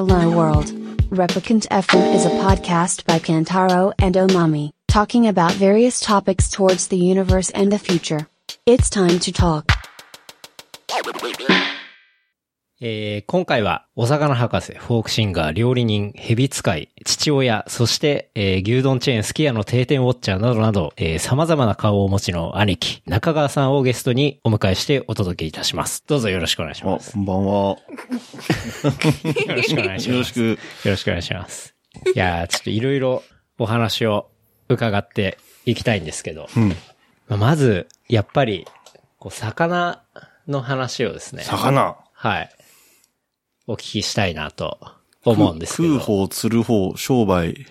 Hello World. Replicant FM is a podcast by Kantaro and Omami, talking about various topics towards the universe and the future. It's time to talk. えー今回は、お魚博士、フォークシンガー、料理人、蛇使い、父親、そして、えー牛丼チェーン、スキヤの定点ウォッチャーなどなど、えー様々な顔をお持ちの兄貴、中川さんをゲストにお迎えしてお届けいたします。どうぞよろしくお願いしあま、す。こんばんは。よろしくお願いします。よろしく。よろしくお願いします。いやー、ちょっといろいろお話を伺っていきたいんですけど、うん。まあまず、やっぱり、こう、魚の話をですね。魚。はい。お聞きしたいなと思うんですけど。食う方、釣る方、商売、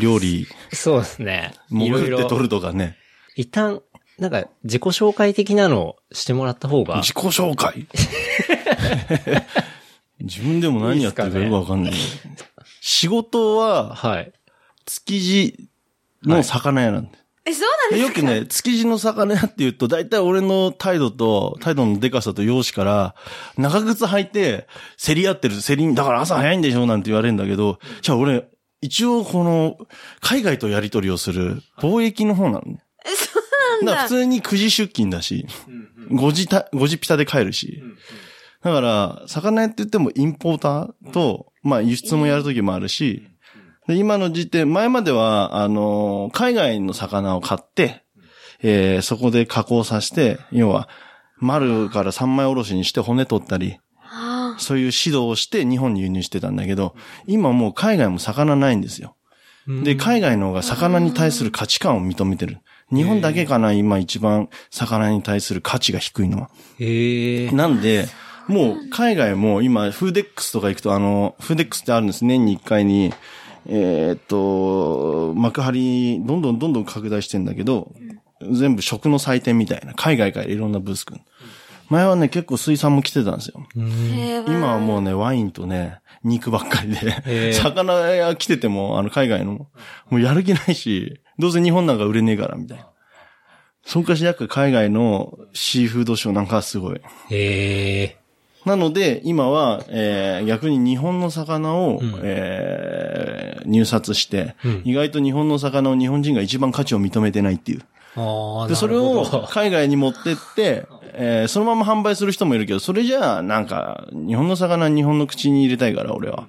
料理、そうですね。潜って取ろ。るとかね。一旦、なんか自己紹介的なのをしてもらった方が。自己紹介？自分でも何やってるかよくわかんないけど。仕事は、はい。築地の魚屋なんだ。え、そうなんですよくね、築地の魚屋って言うと、だいたい俺の態度と、態度のデカさと容姿から、長靴履いて、競り合ってる、競りに、だから朝早いんでしょなんて言われるんだけど、じゃあ俺、一応この、海外とやり取りをする、貿易の方なのね。え、そうなんだ。だ普通に9時出勤だし、5時た、5時ピタで帰るし。だから、魚屋って言ってもインポーターと、まあ輸出もやるときもあるし、で今の時点、前までは、あのー海外の魚を買って、えーそこで加工させて、要は、丸から三枚おろしにして骨取ったり、あそういう指導をして日本に輸入してたんだけど、今もう海外も魚ないんですよ。で、海外の方が魚に対する価値観を認めてる。日本だけかな、今一番魚に対する価値が低いのは。へえ。なんで、もう海外も今、フーデックスとか行くと、あの、フーデックスってあるんです。年に一回に、えーっと、幕張、どんどんどんどん拡大してんだけど、全部食の祭典みたいな、海外からいろんなブースくん。前はね、結構水産も来てたんですよ。ー今はもうね、ワインとね、肉ばっかりへで、ー魚屋来てても、あの、海外の、もうやる気ないし、どうせ日本なんか売れねえから、みたいな。そんかしなく海外のシーフードショーなんかはすごい。へえ。なので、今は、えー逆に日本の魚を、んえー入札して、うん意外と日本の魚を日本人が一番価値を認めてないっていう。で、それを海外に持ってって、えーそのまま販売する人もいるけど、それじゃあ、なんか、日本の魚は日本の口に入れたいから、俺は。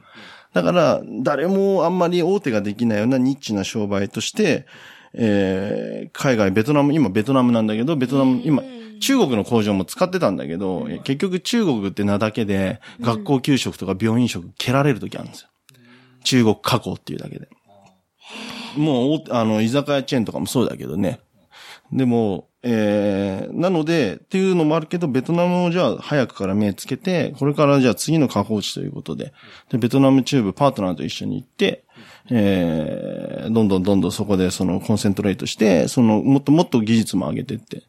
だから、誰もあんまり大手ができないようなニッチな商売として、えー海外、ベトナム、今ベトナムなんだけど、ベトナム、今、中国の工場も使ってたんだけど、結局中国って名だけで、学校給食とか病院食蹴られる時あるんですよ。中国加工っていうだけで。もう大、あの、居酒屋チェーンとかもそうだけどね。でも、えー、なので、っていうのもあるけど、ベトナムをじゃあ早くから目つけて、これからじゃあ次の加工地ということで、で、ベトナムチューブパートナーと一緒に行って、えー、どんどんどんどんそこでそのコンセントレートして、その、もっともっと技術も上げてって。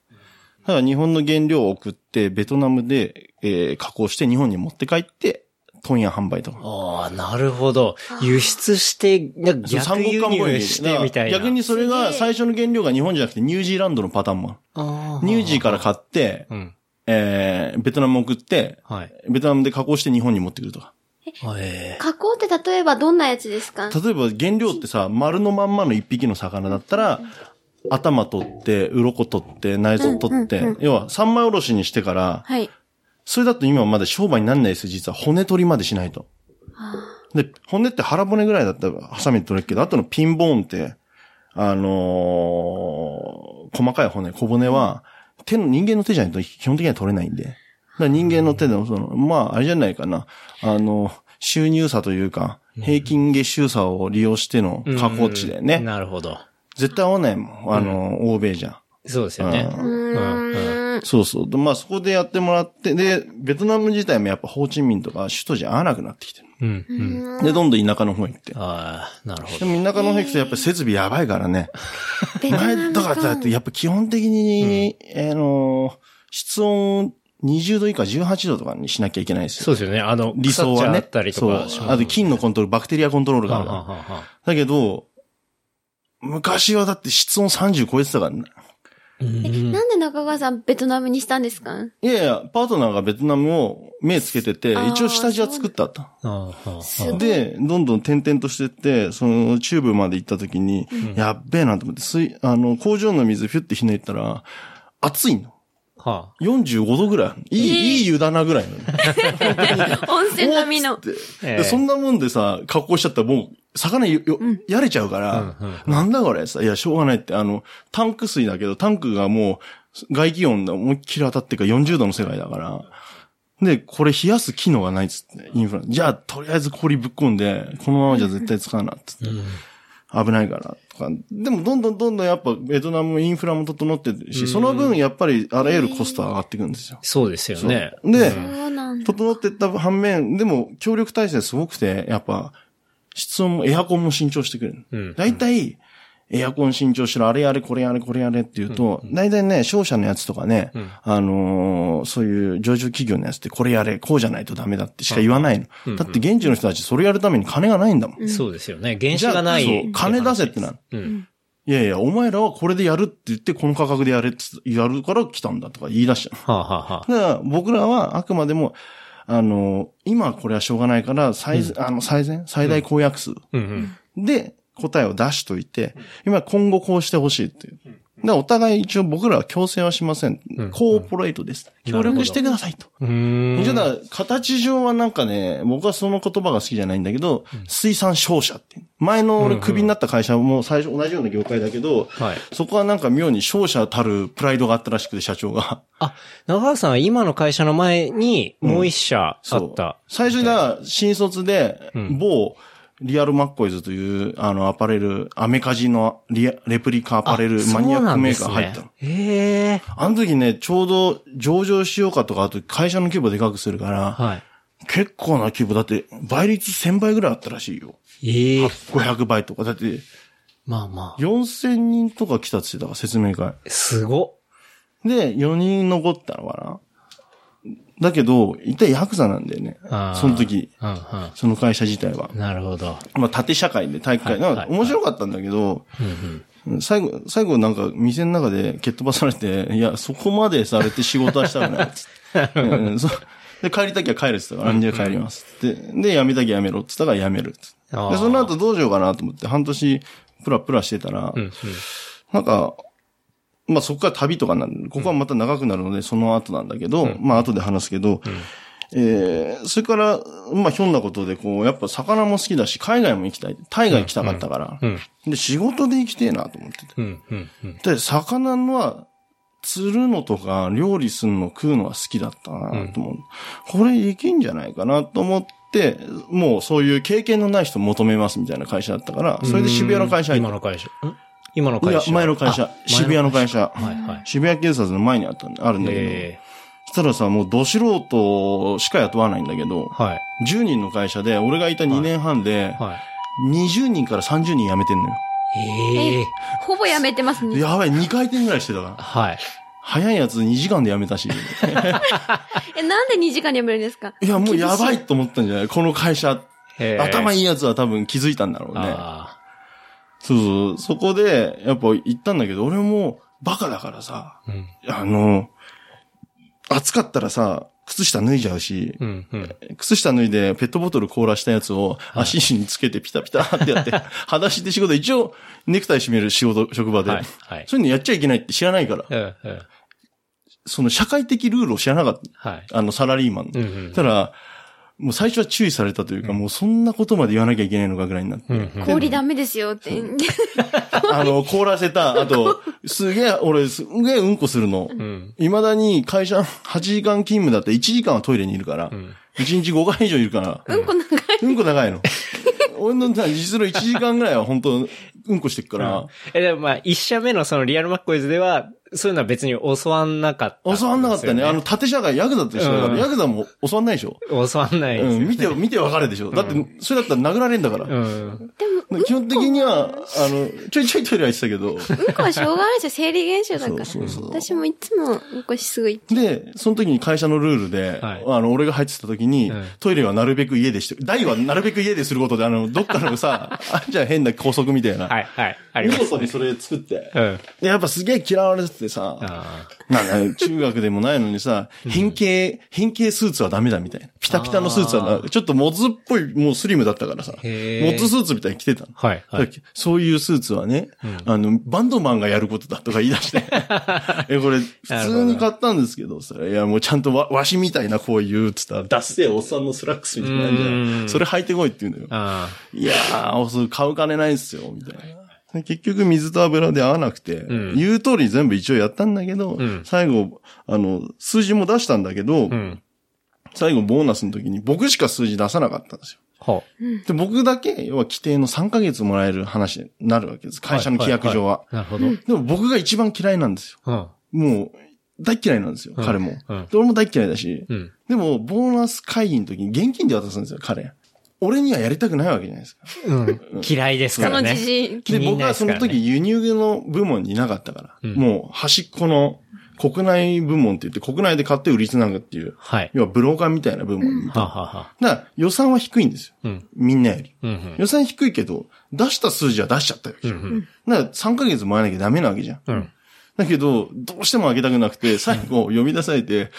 だから日本の原料を送って、ベトナムで、えー、加工して日本に持って帰って、問屋販売とか。ああ、なるほど。輸出して、逆輸入してみたいな。逆にそれが最初の原料が日本じゃなくてニュージーランドのパターンもある。ニュージーから買って、うん。えー、ベトナム送って、はい。ベトナムで加工して日本に持ってくるとか。え加工って例えばどんなやつですか？例えば原料ってさ、丸のまんまの一匹の魚だったら、頭取って、鱗取って、内臓取って、うんうんうん要は三枚おろしにしてから、はい。それだと今まだ商売になんないですよ、実は。骨取りまでしないと。で、骨って腹骨ぐらいだったらハサミで取れるけど、あとのピンボーンって、あのー細かい骨、小骨は、手の、人間の手じゃないと基本的には取れないんで。だから人間の手でもその、まあ、あれじゃないかな。あの、収入差というか、平均月収差を利用しての加工値だよね。なるほど。絶対合わないもん。あの、欧米じゃ。そうですよね。ううんうん。そうそう。でまあそこでやってもらって、で、ベトナム自体もやっぱホーチミンとか首都じゃ合わなくなってきてる。うんうん。で、どんどん田舎の方へ行って。ああ、なるほど。でも田舎の方行くとやっぱり設備やばいからね。前、だからだってやっぱ基本的に、あの、室温20度以下18度とかにしなきゃいけないですよ。そうですよね。あの、理想はね。腐ったりとかしそう。あと菌のコントロール、バクテリアコントロールがあるから。だけど、昔はだって室温30超えてたからね。え、なんで中川さんベトナムにしたんですか？いやいや、パートナーがベトナムを目つけてて一応下地は作ってあった。ああすごいで、どんどん点々としてって、そのチューブまで行った時に、やっべえなと思って、水、あの、工場の水フィュってひねったら、熱いの。は45度ぐらい。いい、えーいい湯だなぐらいの。温泉並みの。そんなもんでさ、加工しちゃったらもう、魚よ、よやれちゃうから、なんだこれさ、いや、しょうがないって、あの、タンク水だけど、タンクがもう、外気温で思いっきり当たってるから40度の世界だから、で、これ冷やす機能がないっつって、インフラ。じゃあ、とりあえず氷ぶっ込んで、このままじゃ絶対使うなっつって。危ないから、とか。でも、どんどんどんどんやっぱ、ベトナムもインフラも整ってるし、その分、やっぱり、あらゆるコストは上がっていくんですよ。そうですよね。で。整ってった反面、でも協力体制すごくて、やっぱ、室温もエアコンも新調してくれる。うん大体、エアコン新調しろ、あれやれ、これやれ、これやれって言うと、大体ね、商社のやつとかね、んあのーそういう上場企業のやつってこれやれ、こうじゃないとダメだってしか言わないの。だって現地の人たちそれやるために金がないんだもん。そうですよね。原子がない。そう金出せってなる。うん。いやいや、お前らはこれでやるって言って、この価格でやれって、やるから来たんだとか言い出しちゃう。はあ、はだから僕らはあくまでも、あの、今これはしょうがないから、最、あの、最善、最大公約数うんうん。で答えを出しといて、今今後こうしてほしいっていう。だからお互い一応僕らは強制はしません。んコーポレートです。協力してくださいと。うーん。じゃあ、形上はなんかね、僕はその言葉が好きじゃないんだけど、水産商社って。前の俺クビになった会社も最初同じような業界だけど、はい。そこはなんか妙に商社たるプライドがあったらしくて、社長が。あ、長川さんは今の会社の前にもう一社あった。最初が新卒でん、某、リアルマッコイズという、あの、アパレル、アメカジのリアレプリカアパレルマニアックメーカー入ったの。そうなんですねへえ。あの時ね、ちょうど上場しようかとか、あと会社の規模でかくするから、はい。結構な規模、だって倍率1000倍ぐらいあったらしいよ。ええ。500倍とか。だって、まあまあ。4000人とか来たって言ってたから、説明会。すごで、4人残ったのかなだけど、一体ヤクザなんだよねその時、っ。うんうその会社自体は。ん。なるほど。まあ、縦社会で体育会。はいなんかはい面白かったんだけど、うんうん。最後、最後なんか店の中で蹴っ飛ばされて、いや、そこまでされて仕事はしたくないっつって。うんで、帰りたきゃ帰るっつったから、じゃあ帰りますって。で、辞めたきゃ辞めろっつったから辞めるっつって。で、その後どうしようかなと思って、半年プラプラしてたら、うんうん。なんか、まあそこから旅とかなんで、ここはまた長くなるので、その後なんだけど、まあ後で話すけど、えー、それから、まあひょんなことで、こう、やっぱ魚も好きだし、海外も行きたい。海外行きたかったから、うん。で、仕事で行きてえなと思ってて。うん。うん。うん。で、魚のは、釣るのとか、料理するの食うのは好きだったなと思う。これいけんじゃないかなと思って、もうそういう経験のない人求めますみたいな会社だったから、それで渋谷の会社入った今の会社。ん今のいや会社。、前の会社あ、渋谷の会社。はいはい。渋谷警察の前にあったあるんだけど、えそしたらさ、もうど素人しか雇わないんだけど、えはい。10人の会社で、俺がいた2年半で、はい。20人から30人辞めてんのよ。ええほぼやめてますね。やばい、2回転ぐらいしてたから。はい。早いやつ2時間で辞めたし。え、なんで2時間でやめるんですか？いや、もうやばい。いと思ったんじゃない？この会社。頭いいやつは多分気づいたんだろうね。あそうそう。そこで、やっぱ行ったんだけど、俺もバカだからさ、あ。うん。あの、暑かったらさ、靴下脱いじゃうし、うん。うん。靴下脱いでペットボトル凍らしたやつを足につけてピタピタってやって、裸足で仕事、一応ネクタイ締める仕事、職場で。はい。はい。そういうのやっちゃいけないって知らないから。その社会的ルールを知らなかった。はい。あの、サラリーマンの。うんうんただ、もう最初は注意されたというか、もうそんなことまで言わなきゃいけないのかぐらいになって。うんうん氷ダメですよって。あの、凍らせた、あと、すげえ、俺、すげえうんこするの。うん。未だに会社8時間勤務だったら1時間はトイレにいるから、ん1日5回以上いるから、うんこ長い。うんこ長いの。俺の実質1時間ぐらいは本当うんこしてくから、え、でもまあ、一社目のそのリアルマッコイズでは、そういうのは別に教わんなかった、教わんなかったね。あの、、縦社会、ヤクザと一緒だから、うんヤクザも教わんないでしょ。教わんないですよね。うん、見て、見てわかるでしょ。だって、それだったら殴られんだから。うん。基本的には、あの、ちょいちょいトイレは言ってたけど、うんこはしょうがないですよ。生理現象だから。そうそうそう私もいつもうんこしすぐ行って。で、その時に会社のルールで、はいあの、俺が入ってた時に、うんトイレはなるべく家でして、大はなるべく家ですることで、あの、どっかのさ、あんじゃん変な校則みたいな。はい、はい。あります。見事にそれ作って。うん。で、やっぱすげえ嫌われてってさ、中学でもないのにさ、変形、変形スーツはダメだみたいな。ピタピタのスーツはちょっとモッズっぽい、もうスリムだったからさ、モズスーツみたいに着てたの。あ。はい。はい。そういうスーツはね、あの、バンドマンがやることだとか言い出して。え、これ、普通に買ったんですけど、それ、いや、もうちゃんとわ、わしみたいなこう言うっつったら、ダッセーおっさんのスラックスみたいなじゃ。うんんそれ履いてこいって言うんだよ。あいやー、買う金ないっすよ、みたいな。結局水と油で合わなくて、ん言う通り全部一応やったんだけど、ん最後、あの、数字も出したんだけど、あ。うん。最後ボーナスの時に僕しか数字出さなかったんですよ。はで、僕だけ、要は規定の3ヶ月もらえる話になるわけです。会社の規約上は。なるほど。でも僕が一番嫌いなんですよ。うん。もう、大嫌いなんですよ、彼も。うんで俺も大嫌いだし、うん。でも、ボーナス会議の時に現金で渡すんですよ、彼。俺にはやりたくないわけじゃないですか。うん。嫌いですからね。その自信。で、僕はその時輸入の部門にいなかったから、うんもう端っこの国内部門って言って国内で買って売りつなぐっていう、はい。要はブローカーみたいな部門にいた。はあはあはあ。だから予算は低いんですよ。うん。みんなより。うんうん。予算低いけど、出した数字は出しちゃったわけじゃん。うんだから3ヶ月もらわなきゃダメなわけじゃん。うん。だけど、どうしてもあげたくなくて、最後読み出されて、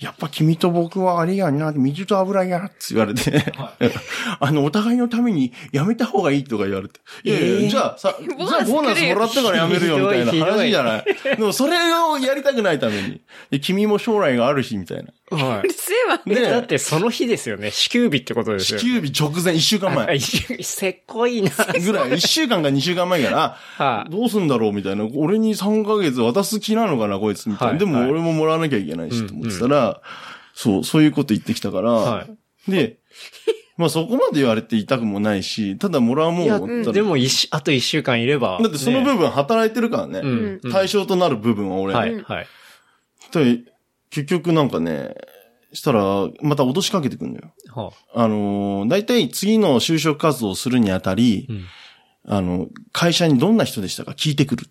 やっぱ君と僕はあれやんな、水と油やって言われて、あの、お互いのためにやめた方がいいとか言われて。いやいや、えーじゃあさ、じボーナスゃあボーナスもらったからやめるよみたいな話じゃない。でもそれをやりたくないために。で君も将来があるし、みたいな。はうるせえわ。い。え、だっで、てその日ですよね。支給日ってことですよ。支給日直前、1週間あ前。いせっこいな。ぐらい、1週間か2週間前から、はい。どうすんだろうみたいな。俺に3ヶ月渡す気なのかな、こいつみたいな。はいでも俺ももらわなきゃいけないし、と思ってたら、そう、そういうこと言ってきたから、はい。で、まあそこまで言われて痛くもないし、ただもらうもんいや、を思ったら、でも一週、あと一週間いれば。だってその部分働いてるからね。分うん。対象となる部分は俺。はい、はい。で結局なんかね、したら、また脅しかけてくんのよ。はあのー、大体次の就職活動をするにあたり、うんあの、会社にどんな人でしたか聞いてくる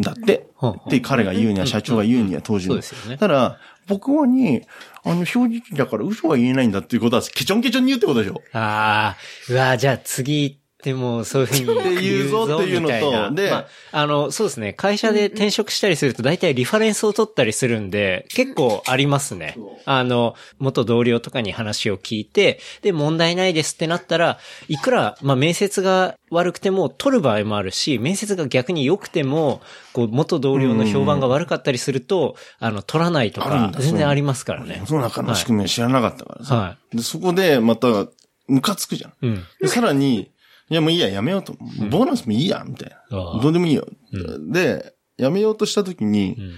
だって。はって彼が言うには、社長が言うには当時のそうで。すよね。ただ、僕はに、あの、正直だから嘘は言えないんだっていうことは、ケチョンケチョンに言うってことでしょ。ああ、うわじゃあ次行ってもそういうふうに言うぞっていうのとでまあ、あの、そうですね。会社で転職したりすると大体リファレンスを取ったりするんで、結構ありますね。あの、元同僚とかに話を聞いて、で、問題ないですってなったら、いくら、まあ、面接が悪くても取る場合もあるし、面接が逆に良くても、こう、元同僚の評判が悪かったりすると、あの、取らないとかあるん、だ全然ありますからね。その中の仕組みを知らなかったからさ。はで、そこで、また、ムカつくじゃん。うん。で、さらに、いやもういいや、やめようと。ボーナスもいいや、みたいな。どうでもいいよ。うで、やめようとした時にう、ん。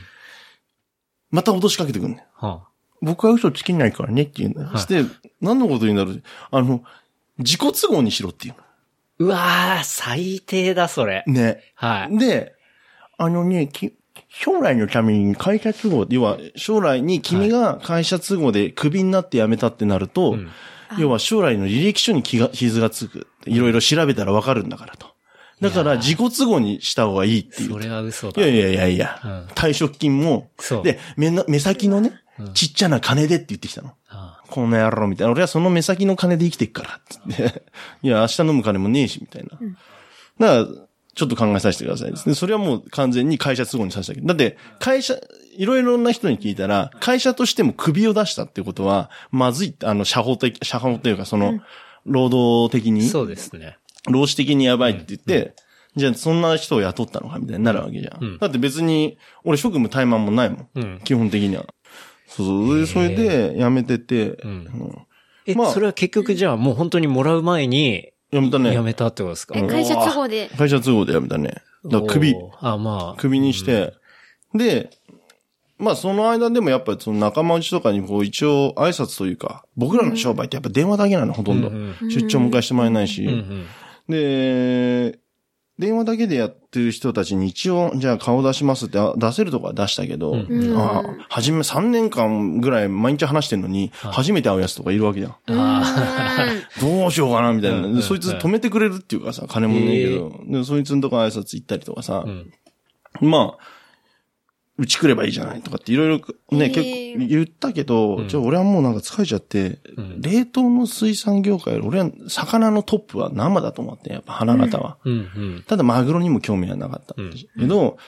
また脅しかけてくんねは僕は嘘つけないからねって言うんだよ。はいそして、何のことになるあの、自己都合にしろっていううわー、最低だ、それ。の。ね。はい。で、あのね、き将来のために会社都合、要は将来に君が会社都合でクビになって辞めたってなると、うん要は将来の履歴書に気が傷がつく。いろいろ調べたらわかるんだからと。だから自己都合にした方がいいっていう。それは嘘だ。いやいやいやいや、うん退職金も。で、目の、目先のね、うんちっちゃな金でって言ってきたの。あこの野郎みたいな。俺はその目先の金で生きていくから。つって。いや、明日飲む金もねえし、みたいな。だから、ちょっと考えさせてくださいですね。それはもう完全に会社都合にさせたけど。だって、会社、いろいろな人に聞いたら、会社としても首を出したってことは、まずいって、あの、社法的、社法というか、その、労働的に、そうですね。労使的にやばいって言って、じゃあそんな人を雇ったのかみたいになるわけじゃん。うんだって別に、俺職務怠慢もないもん。うん。基本的には。そうそう。それそれで、辞めてて、んうんえ、まあそれは結局じゃあもう本当にもらう前に辞めたね。辞めたってことですか？え、会社都合で。会社都合で辞めたね。だから首、あ、まあ。首にして、で、まあその間でもやっぱりその仲間内とかにこう一応挨拶というか、僕らの商売ってやっぱ電話だけなの、ほとんど。うんうん出張迎えしてもらえないし。うんうんで、電話だけでやってる人たちに一応、じゃあ顔出しますってあ出せるとこは出したけど、うんああ、初め3年間ぐらい毎日話してんのに、初めて会うやつとかいるわけじゃん。あ どうしようかなみたいな。うんでそいつ止めてくれるっていうかさ、金もねえけど、でそいつのとこ挨拶行ったりとかさあ。う、ん。まあ、うち来ればいいじゃないとかっていろいろね、えー。結構言ったけど、うん。じゃあ俺はもうなんか疲れちゃって、うん。冷凍の水産業界俺は魚のトップは生だと思って、やっぱ花形は。ただマグロにも興味はなかったけど、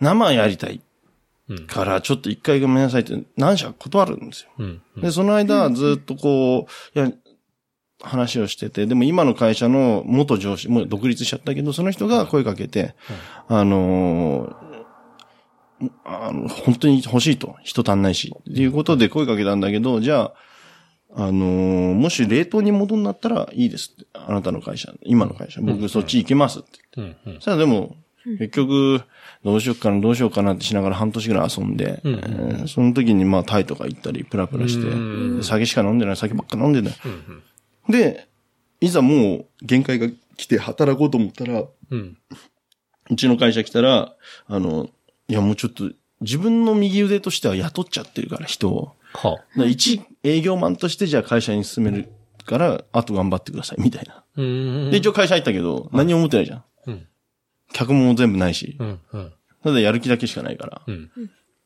生やりたい。うんから、ちょっと一回ごめんなさいって何社か断るんですよ。うん。で、その間、ずっとこう、いや、話をしてて、でも今の会社の元上司、もう独立しちゃったけど、その人が声かけて、あのーあの、本当に欲しいと。人足んないし。っていうことで声かけたんだけど、じゃあ、あのーもし冷凍に戻んなったらいいですって。あなたの会社、今の会社。僕そっち行けますって。うん。うん。そしたらでも、結局、どうしようかな、どうしようかなってしながら半年ぐらい遊んで、うんえーその時にまあタイとか行ったり、プラプラして、うん酒しか飲んでない、酒ばっか飲んでない。で、いざもう限界が来て働こうと思ったら、うん。うちの会社来たら、あの、いやもうちょっと、自分の右腕としては雇っちゃってるから、人を。はだから一営業マンとしてじゃあ会社に進めるから、あと頑張ってください、みたいな。うん。で、一応会社入ったけど、何も持ってないじゃん。うん。客も全部ないし。うん。うん。ただやる気だけしかないから。うん。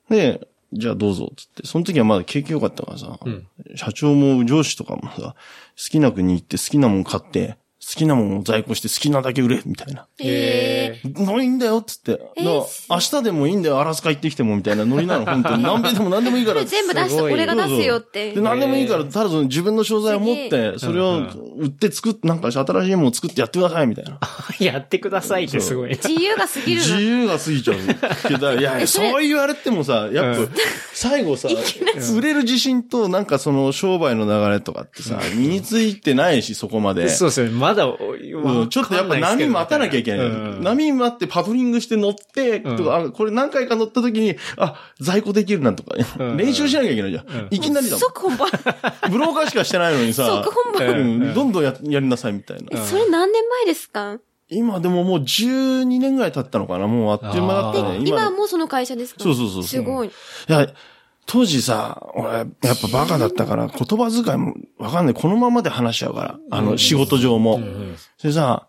で、じゃあどうぞ、つって。その時はまだ景気良かったからさ、ん社長も上司とかもさ、好きな国行って好きなもん買って、好きなもんを在庫して好きなだけ売れ、みたいな。ええもういいんだよ、つって。明日でもいいんだよ、アラスカ行ってきても、みたいなノリなの、本当に。南米でも何でもいいから。全部出して、すごい俺が出すよってで、。何でもいいから、ただその自分の商材を持って、それを売って作って、なんか新しいものを作ってやってください、みたいな。やってくださいってすごい。自由が過ぎる自の。由が過ぎちゃうけど。いやいや、そう言われてもさ、やっぱ、最後さ、売れる自信となんかその商売の流れとかってさ、身についてないし、そこまで。そうですよね。まだ、うんちょっとやっぱ波待たなきゃいけない。うん波待ってパドリングして乗って、うんとか、あこれ何回か乗った時に、あ、在庫できるなとか、うん練習しなきゃいけないじゃん。うんいきなりだも即本番。ん。ブローカーしかしてないのにさ、即本番。うんうんどんどんややりなさいみたいな。え、それ何年前ですか？今でももう12年ぐらい経ったのかなもうあっという間だったあね。今はもうその会社ですか？そうそうそうそうすごい。いや、当時さ、俺、やっぱバカだったから、言葉遣いもわかんない。このままで話しちゃうから。あの、仕事上も。んそれさ、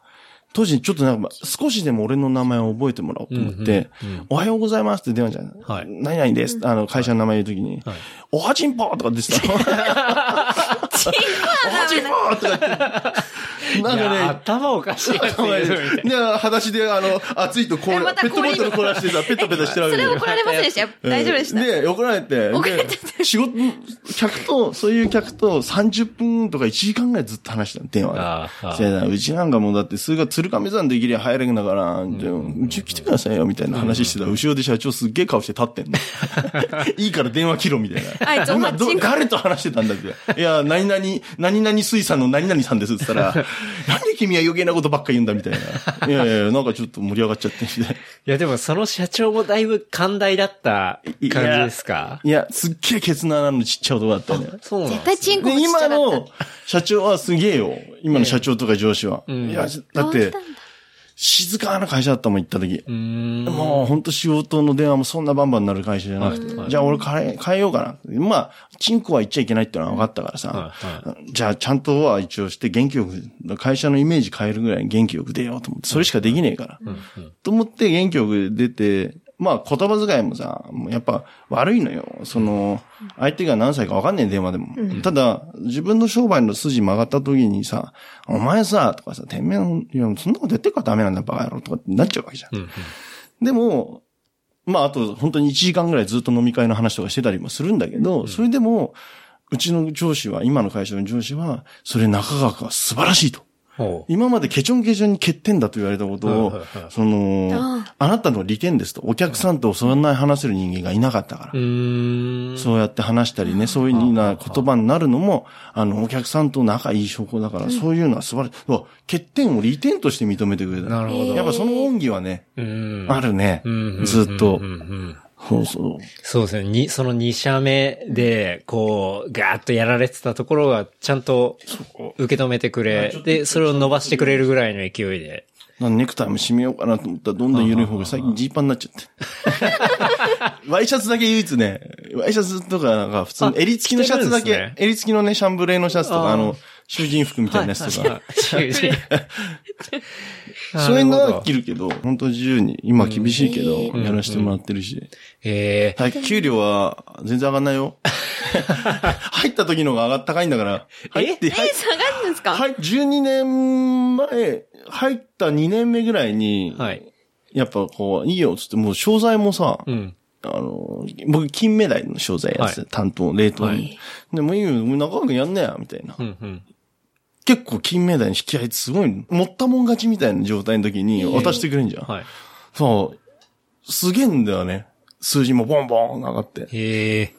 当時ちょっとなんか、少しでも俺の名前を覚えてもらおうと思って、おはようございますって電話じゃん。はい何々です。あの、会社の名前言うときに、はいおはちんぽーとか出てた の。おはちんぽーとかって。なんかね、頭おかしいやついるみたいな。で、裸足で、あの、熱いとこう、えまたペットボトル凍らしてさ、ペタペタしてるわけよそれ怒られませんでした。大丈夫でした？で、怒られて、で、仕事、客と、そういう客と30分とか1時間ぐらいずっと話したの、電話で。うちなんかもうだって、数が鶴亀山できりゃ入れんだから、でうち来てくださいよ、みたいな話してたら、後ろで社長すっげえ顔して立ってんの。いいから電話切ろ、みたいな。あいつお今誰と話してたんだって。いや、何々、何々水産の何々さんですって言ったら、なんで君は余計なことばっか言うんだ、みたいな。いやいやいや、なんかちょっと盛り上がっちゃって、みたいな。いや、でもその社長もだいぶ寛大だった感じですか？いや、すっげえケツの穴のちっちゃい男だったね。そうなん絶対チンコで、もちっちゃ今かった。の社長はすげえよ。今の社長とか上司は。んいや、だって、静かな会社だったもん、行った時。うーん。もう本当仕事の電話もそんなバンバンなる会社じゃなくて、じゃあ俺変え、変えようかな。まあ、チンコは言っちゃいけないってのは分かったからさ、はじゃあちゃんとは一応して元気よく、会社のイメージ変えるぐらいに元気よく出ようと思って、それしかできねえから。と思って元気よく出て、まあ言葉遣いもさ、もうやっぱ悪いのよ。その、相手が何歳か分かんねえ電話でも。ただ、自分の商売の筋曲がった時にさ、お前さ、とかさ、てめえ、いや、そんなことやってるからダメなんだ、バカ野郎とかってなっちゃうわけじゃん。うんでも、まあ、あと、本当に1時間ぐらいずっと飲み会の話とかしてたりもするんだけど、それでも、うちの上司は、今の会社の上司は、それ中川君は素晴らしいと。ほ今までケチョンケチョンに欠点だと言われたことをその、あなたの利点ですと。お客さんとそんなに話せる人間がいなかったから。そうやって話したりね、そういうな言葉になるのも、あの、お客さんと仲いい証拠だから、そういうのは素晴らしい。欠点を利点として認めてくれた。なるほど。やっぱその恩義はね。あるねうん。ずっとそうそう。そうですね。に、その2社目で、こう、ガーッとやられてたところが、ちゃんと受け止めてくれ、で、それを伸ばしてくれるぐらいの勢いで。ネクタイも締めようかなと思ったら、どんどん緩い方が最近ジーパンになっちゃって。ワイシャツだけ唯一ね、ワイシャツとかなんか普通の襟付きのシャツだけ、襟付きのね、シャンブレーのシャツとか、あの、囚人服みたいなやつとか、囚人そういうのは着るけど、本当自由に、今厳しいけど、んやらせてもらってるし。ええはい、給料は全然上がんないよ。入った時のが上がったかいんだから。入って、え、下がるんですか？はい、12年前、入った2年目ぐらいに、はい。やっぱこう、いいよ、つって、もう商材もさ、うん。あの、僕、金目鯛の商材やってて、はい担当、冷凍に。はいで、もういいよ、もう中川君やんねや、みたいな。うんうん。結構金目鯛に引き合いってすごい、持ったもん勝ちみたいな状態の時に渡してくれんじゃん。はい。そう。すげえんだよね。数字もボンボン上がって。へえ。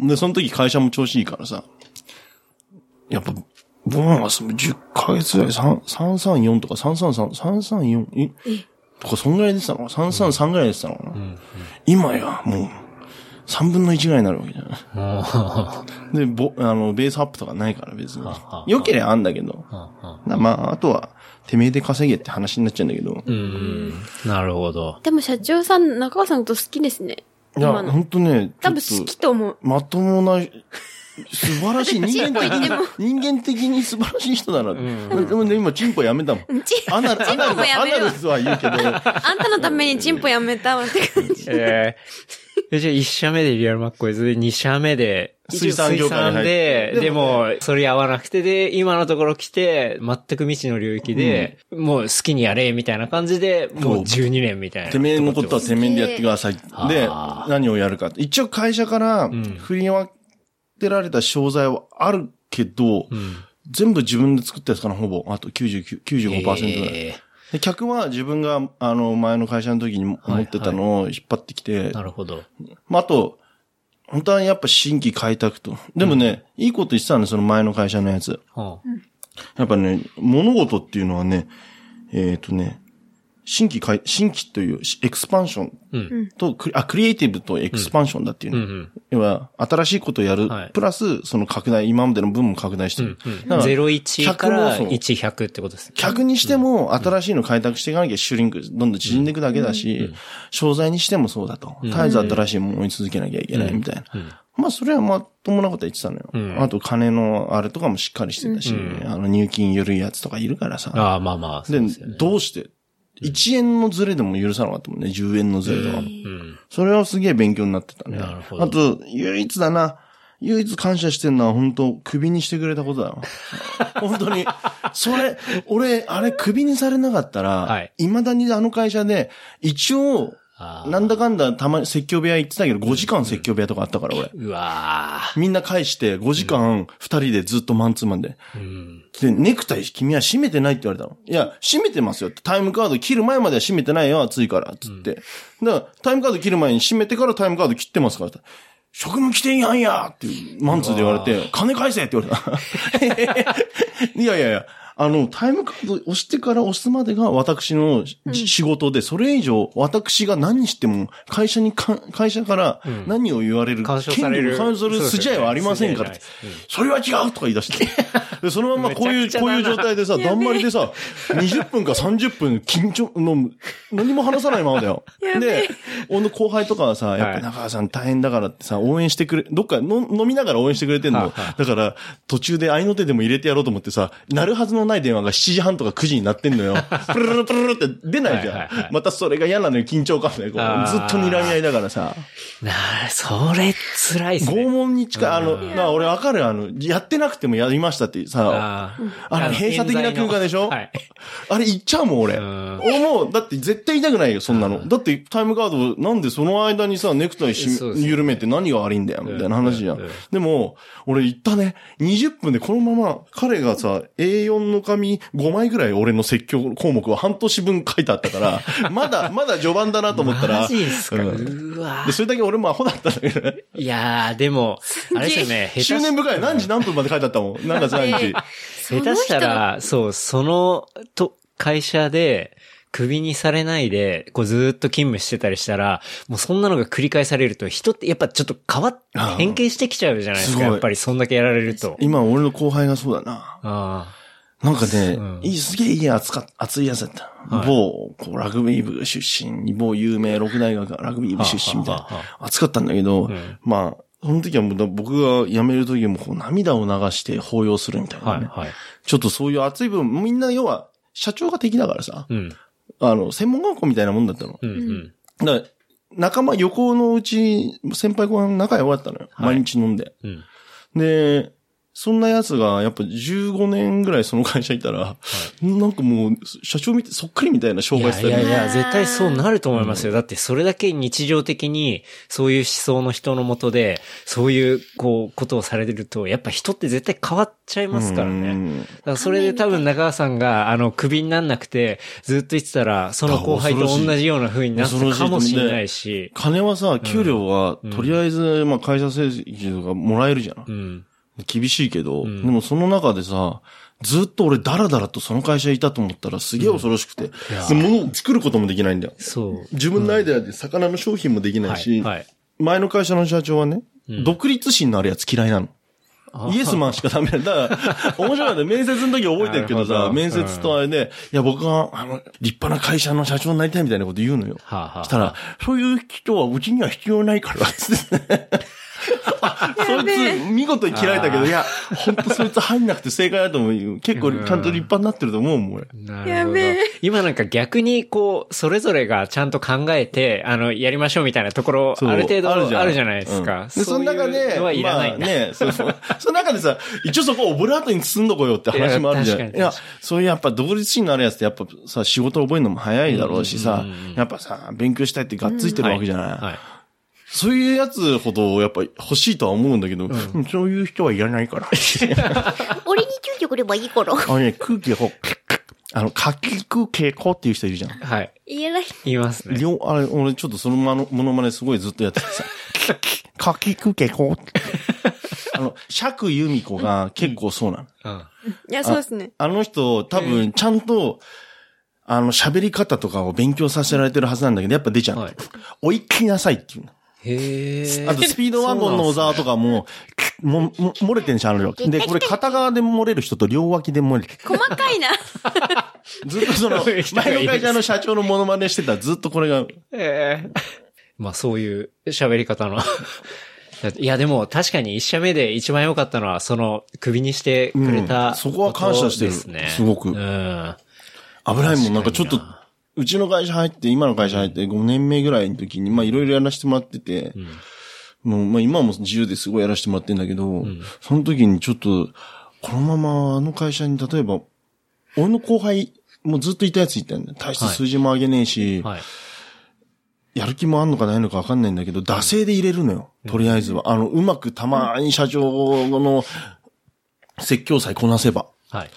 で、その時会社も調子いいからさ。やっぱ、ボーナスも10ヶ月ぐらい、3 334とか333、334、え？とか、そんぐらい出てたのかな ?333 ぐらい出てたのかな、今や、もう、3分の1ぐらいになるわけじゃない。あで、ぼ、あの、ベースアップとかないから別に。良ければあんだけど。まあ、あとは、てめえで稼げって話になっちゃうんだけど。うん。なるほど。でも社長さん、中川さんのこと好きですね。いや、今のほんとね、多分好きと思う。と、まともな、素晴らしい、人間的に人間的に素晴らしい人だな。でもね、今、チンポやめたもん。うんチンアナル、アナル、アナルとは言うけど、あんたのためにチンポやめたわって感じ。ええ じゃあ1社目でリアルマッコイズで2社目で、水産業界で、ででも、それ合わなくてで、今のところ来て、全く未知の領域で、もう好きにやれ、みたいな感じで、もう12年みたいな。てめえのことはてめえでやってください。で何をやるか。一応会社からん振り分けられた商材はあるけど、うん。全部自分で作ったやつかな、ほぼ。あと99、95%ぐらい。えで客は自分が、あの、前の会社の時に持ってたのを引っ張ってきて、ーなるほど。まあ、あと、本当はやっぱ新規開拓と。でもね、いいこと言ってたね、その前の会社のやつ。はやっぱね、物事っていうのはね、えっ、とね、新規開、新規というエクスパンションうん。と、クリあ、クリエイティブとエクスパンションだっていうの。うんうん。要は、新しいことをやる、はいプラス、その拡大、今までの分も拡大してる。うん。だから01から客もそう1、100ってことですね。客にしても、新しいの開拓していかなきゃシュリンク、どんどん縮んでいくだけだし、商材にしてもそうだと。絶えず新しいものを追い続けなきゃいけないみたいな。まあ、それはまともなこと言ってたのよ。んあと、金のあれとかもしっかりしてたし、あの、入金緩いやつとかいるからさ。ああ、まあまあ。そでうですよね、どうして、1円のズレでも許さなかったもんね、10円のズレとかも。うん。それはすげえ勉強になってたね。なるほどあと、唯一だな。唯一感謝してんのは本当首にしてくれたことだよ。本当に。それ、俺、あれ首にされなかったら、はい未だにあの会社で、一応、なんだかんだたまに説教部屋行ってたけど、5時間説教部屋とかあったから、俺。うわみんな返して、5時間、2人でずっとマンツーマンで。ーうん。で、ネクタイ君は締めてないって言われたの。いや、締めてますよって。タイムカード切る前までは締めてないよ、暑いから、つって。だから、タイムカード切る前に締めてからタイムカード切ってますから。職務規定違反やってマンツーで言われて、金返せって言われた。いやいやいや、あの、タイムカード押してから押すまでが私のし仕事で、それ以上私が何しても、会社にか、会社から何を言われる、干渉される。する筋合いはありませんからって。そうです。よね。それは違うとか言い出して。でそのままこういう、こういう状態でさ、だんまりでさ、20分か30分緊張の、何も話さないままだよ。で、俺の後輩とかはさ、やっはいぱ中川さん大変だからってさ、応援してくれ、どっかの飲みながら応援してくれてんの。はいはいだから、途中で合いの手でも入れてやろうと思ってさ、鳴るはずのない電話が7時半とか9時になってんのよ。プルルルプルルって出ないじゃん。はいはいはいまたそれが嫌なのよ、緊張感で。こうずっと睨み合いだからさ。なあ、それ辛いっすね。拷問に近い、あの、うんな、俺わかるあの、やってなくてもやりましたってさ、あーあの閉鎖的な空間でしょ？はい。あれ言っちゃうもん、俺。ん俺もう、だって絶対言いたくないよ、そんなの。だってタイムカード、なんでその間にさ、ネクタイしそうです緩めて何が悪いんだよ、みたいな話じゃん。でも、俺言ったね、20分でこのまま、彼がさ、A4 の紙5枚ぐらい俺の説教項目は半年分書いてあったから、まだ、まだ序盤だなと思ったら、マジっすか、ううんわで、それだけ俺もアホだったんだけどね。いやー、でも、あれですよね、下手し執念深い。何時何分まで書いてあったもん。なんか何時。下手したら、そう、その、と、会社で、クビにされないで、こうずーっと勤務してたりしたら、もうそんなのが繰り返されると、人ってやっぱちょっと変わっああ変形してきちゃうじゃないですか、すやっぱりそんだけやられると。今俺の後輩がそうだな。あなんかね、うんいい、すげえいい熱か、熱いやつだった。はい某、こう、ラグビー部出身、某有名六大学ラグビー部出身みたいはあはな。熱かったんだけど、んまあ、その時はもう僕が辞める時もこう涙を流して抱擁するみたいあ、は、ないね。はい。ちょっとそういう熱い部分、みんな要は、社長が敵だからさ、うん。あの、専門学校みたいなもんだったの。うん、うん。だから、仲間、横のうち、先輩後輩仲良かったのよ。はい毎日飲んで。うん。で、そんな奴が、やっぱ15年ぐらいその会社いたら、なんかもう、社長みたい、そっくりみたいな商い売スタイルやいやいや、絶対そうなると思いますよ。だってそれだけ日常的に、そういう思想の人のもとで、そういう、こう、ことをされてると、やっぱ人って絶対変わっちゃいますからね。うんだからそれで多分中川さんが、あの、クビになんなくて、ずっと言ってたら、その後輩と同じような風になったかもしれないし。金はさ、給料は、とりあえず、まあ会社成績とかもらえるじゃん。うん。厳しいけど、んでもその中でさ、ずっと俺ダラダラとその会社いたと思ったらすげえ恐ろしくて。で、物を作ることもできないんだよ。そう。自分のアイデアで魚の商品もできないし、はい。はい。前の会社の社長はね、うん独立心のあるやつ嫌いなの。あイエスマンしかダメなんだ。だから、面白いんだよ。面接の時覚えてるけどさ、面接とあれで、いや、僕は、あの、立派な会社の社長になりたいみたいなこと言うのよ。はあ、はあ、したら、そういう人はうちには必要ないから、つってね。そいつ、見事に切られたけど、いや、ほんとそいつ入んなくて正解だと思うよ。結構、ちゃんと立派になってると思うもん、俺。なるほど。やべえ今なんか逆にこう、それぞれがちゃんと考えて、あの、やりましょうみたいなところ、ある程度あるじゃんないですか。うんで、その中で、いらないんだ。まあね、そうそう。その中でさ、一応そこをオブラートに包んどこうよって話もあるじゃん。い や確かにいや、そういうやっぱ独立心のあるやつってやっぱさ、仕事覚えるのも早いだろうしさやっぱさ、勉強したいってがっついてるわけじゃない。はい。そういうやつほどやっぱ欲しいとは思うんだけど、うんそういう人はいらないから。俺に注意くればいい頃。あのね、空気がこう、あの、かきくけこっていう人いるじゃん。はい。言えない。言いますね。両、あれ、俺ちょっとそのまの、ものまねすごいずっとやっててさ、かきくけこって。あの、釈由美子が結構そうなの。うん。いや、そうですね。あの人、多分、ちゃんと、あの、喋り方とかを勉強させられてるはずなんだけど、やっぱ出ちゃうの。はい追い切りなさいっていうの。へえ。あと、スピードワゴンの小沢とかも、も、も、漏れてんし、あの量。で、これ片側で漏れる人と両脇で漏れて細かいな。ずっとその、前の会社の社長のモノマネしてたらずっとこれが、ええまあそういう喋り方の。いやでも確かに一社目で一番良かったのは、その首にしてくれた、うんそこは感謝してるですね。すごくうん。危ないもん。なんかちょっとうちの会社入って、今の会社入って5年目ぐらいの時に、まあいろいろやらせてもらってて、もう、まあ今も自由ですごいやらせてもらってんだけど、その時にちょっと、このままあの会社に例えば、俺の後輩、もうずっといたやついたんだよ。大して数字も上げねえし、はい。やる気もあんのかないのかわかんないんだけど、惰性で入れるのよ。とりあえずは。あの、うまくたまに社長の説教さえこなせば。はい。はい。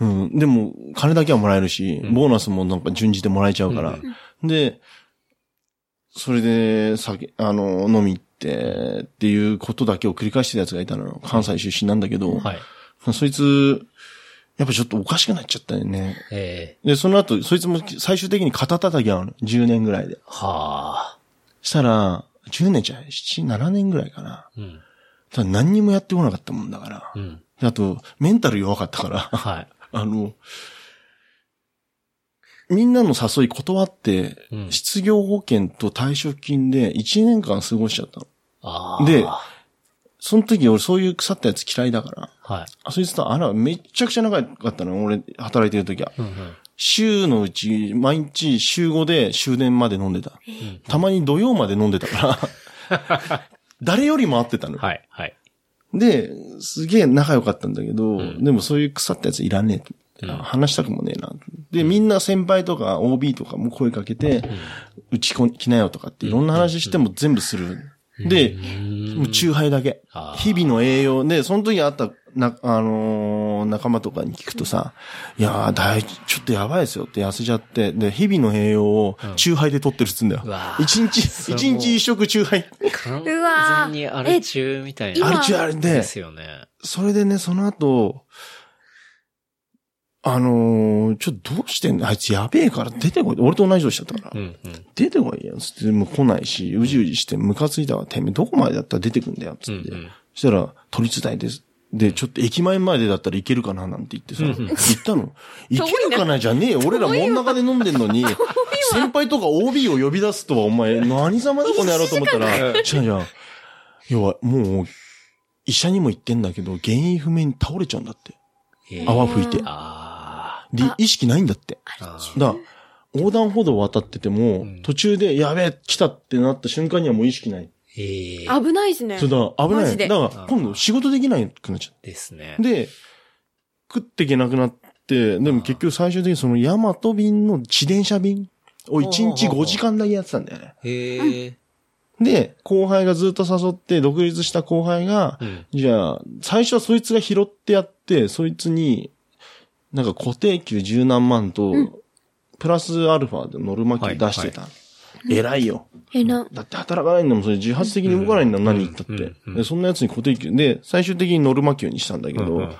うん。でも、金だけはもらえるし、ボーナスもなんか順次でもらえちゃうから。で、それで、酒、あの、飲み行って、っていうことだけを繰り返してるやつがいたのよ。関西出身なんだけど、はい。そいつ、やっぱちょっとおかしくなっちゃったよね。ええで、その後、そいつも最終的に肩叩き合うの。10年ぐらいで。はあ。したら、10年じゃない、7、7年ぐらいかな。うん。ただ何にもやってこなかったもんだから。うん。であと、メンタル弱かったから。はい。あの、みんなの誘い断って、うん失業保険と退職金で1年間過ごしちゃったの。でその時俺そういう腐ったやつ嫌いだから。はい。あそいつと、あら、めっちゃくちゃ仲良かったの。俺、働いてる時は。うんうん。週のうち、毎日週5で終電まで飲んでた。たまに土曜まで飲んでたから。誰よりも会ってたの。はい。はい。で、すげえ仲良かったんだけど、でもそういう腐ったやついらねえと思って、話したくもねえな。で、みんな先輩とか OB とかも声かけて、うちこ来なよとかっていろんな話しても全部する。で、もうチューハイだけ。日々の栄養。で、その時会った、な、あのー仲間とかに聞くとさ、いやー、だい、ちょっとやばいですよって痩せちゃって、で、日々の栄養をチューハイで取ってるっつうんだようわ。ー一日、それも一日一食チューハイ。完うわー全にアル中みたいな。アルチューあれでですよね。それでね、その後、あのーちょっとどうしてんの？あいつやべえから出てこい。俺と同じ年だったから。うんうん。出てこいよ。つって、もう来ないし、うじうじして、ムカついたわ。てめえ、どこまでだったら出てくんだよ。つって。うんうんそしたら、都立大です。で、ちょっと駅前までだったら行けるかななんて言ってさ、言ったの。行けるかな？じゃねえよ。俺ら真ん中で飲んでんのに、先輩とか OB を呼び出すとは、お前、何様だこの野郎と思ったら、違うじゃん。要は、もう、医者にも言ってんだけど、原因不明に倒れちゃうんだって。ええ泡吹いて。あで、意識ないんだって。あ。だから横断歩道を渡ってても、ん途中で、やべえ、来たってなった瞬間にはもう意識ない。ええ危ないですね。そうだから危ない。だから今度仕事できなくなっちゃう。ですね。で、食っていけなくなって、でも結局最終的にそのヤマト便の自転車便を1日5時間だけやってたんだよね。へえ。で、後輩がずっと誘って、独立した後輩が、うん。じゃあ、最初はそいつが拾ってやって、そいつに、なんか固定給十何万と、プラスアルファでノルマ給出してた。偉いよ。えな。だって働かないんだもん、それ自発的に動かないんだもん、何言ったって、うんうんで。そんなやつに固定給で、最終的にノルマ給にしたんだけど、うん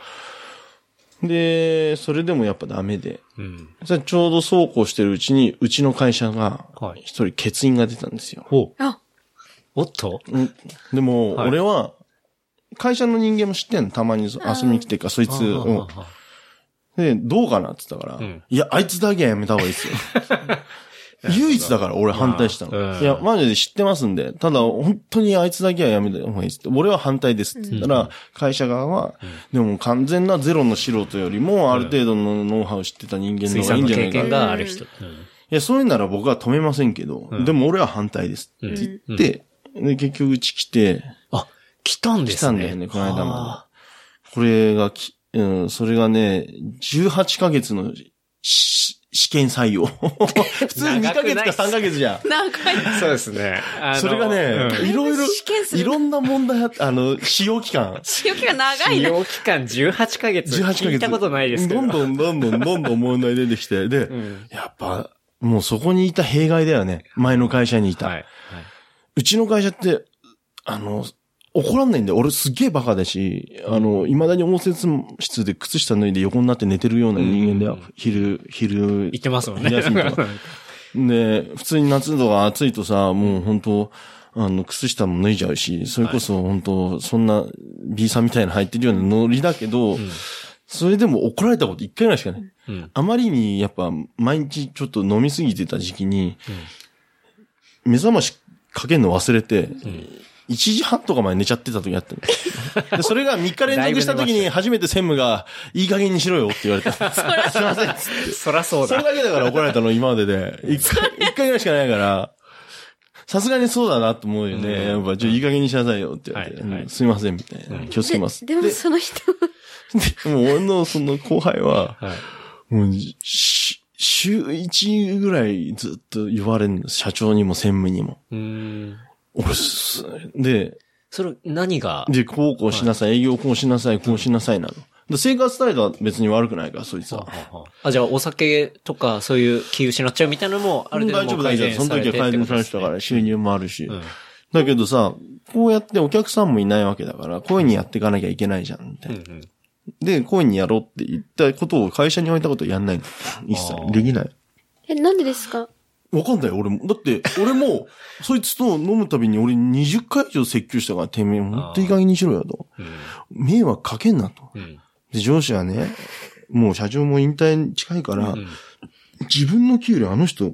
で、それでもやっぱダメで。うん。ちょうどそうこうしてるうちに、うちの会社がはい、一人欠員が出たんですよ。ほう。あ、おっと？うんでも、はい俺は、会社の人間も知ってんの、たまにそ遊びに来てるから、そいつを。で、どうかなって言ったから、うんいや、あいつだけはやめた方がいいですよ。唯一だから俺反対したの。うんいや、マジで知ってますんで、ただ本当にあいつだけはやめた方がいいですって。俺は反対ですって言ったら、会社側は、でも完全なゼロの素人よりも、ある程度のノウハウを知ってた人間の水方がいいんじゃないか。い験がある人。や、そういうなら僕は止めませんけど、でも俺は反対ですうん。って言って、で、結局うち来て、あ、来たんですね。来たんだよねこの間まではこれがき、うん、それがね、18ヶ月のし試験採用。普通2ヶ月か3ヶ月じゃん。長い。あそうですね。それがね、うんいろいろ試験、するいろんな問題あって、あの、使用期間。使用期が長い使な。用期間18ヶ月。18ヶ月。聞いたことないですけど。どんどんどんどんどんどん問題出てきて、で、んやっぱ、もうそこにいた弊害だよね。前の会社にいた。はい。うちの会社って、あの、怒らんないんだよ。俺すっげえバカだし、あの、未だに応接室で靴下脱いで横になって寝てるような人間だよ。昼、昼。言ってますもんね。昼休みとか で、普通に夏とか暑いとさ、もう本当あの、靴下も脱いじゃうし、それこそ本当そんな B さんみたいなの入ってるようなノリだけど、それでも怒られたこと一回ぐらいしかない。うん。あまりにやっぱ毎日ちょっと飲みすぎてた時期に、目覚ましかけるの忘れて、1時半とかまで寝ちゃってた時あったの。でそれが3日連続した時に初めて専務が、いい加減にしろよって言われた。すいません。そらそうだ。それだけだから怒られたの今までで。一回、一回ぐらいしかないから、さすがにそうだなと思うよね。やっぱ、ちょ、いい加減にしなさいよって言われて、はいはいうんすいませんみたいな。気をつけます。ででもその人、でもう俺のその後輩は、はい。もう、し週一ぐらいずっと言われるんです。社長にも専務にも。うーん。俺す、で、それ、何が？で、こうこうしなさい、営業こうしなさい、こうしなさいなの。で生活態度は別に悪くないから、そいつは。あ、じゃあ、お酒とか、そういう気失っちゃうみたいなのも、ある程度大丈夫、大丈夫。その時は改善されてたかから、収入もあるし。んだけどさ、こうやってお客さんもいないわけだから、こういうふうにやっていかなきゃいけないじゃん、みたいな。うんうん。で、こういうふうにやろうって言ったことを会社に置いたことをやんないの。一切できない。え、なんでですか？わかんない、俺も。だって、俺も、そいつと飲むたびに俺20回以上説教したから、てめえ、ほんといい加減にしろよと。迷惑かけんなと。うん。で、上司はね、もう社長も引退に近いから、うん自分の給料あの人、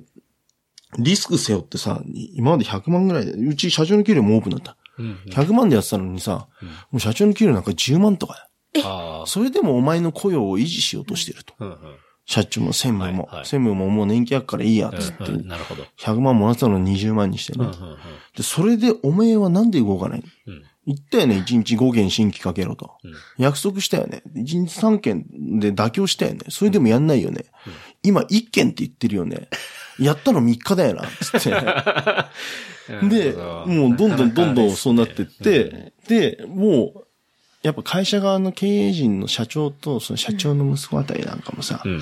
リスク背負ってさ、今まで100万ぐらいで、うち社長の給料もオープンだった。うん。100万でやってたのにさ、もう社長の給料なんか10万とかだよ。ああ。それでもお前の雇用を維持しようとしてると。うんうん。社長も専務も。はいはい専務ももう年金あっからいいや、つって。うんうんなるほど。100万もらったのに20万にしてね。うんうんうん。で、それでお前はなんで動かないの？うん言ったよね、1日5件新規かけろと。うん約束したよね。1日3件で妥協したよね。それでもやんないよね。今1件って言ってるよね。やったの3日だよな、つって。で、もうどんどんどんどんそうなってって、で、もう、やっぱ会社側の経営陣の社長と、その社長の息子あたりなんかもさ、うん。い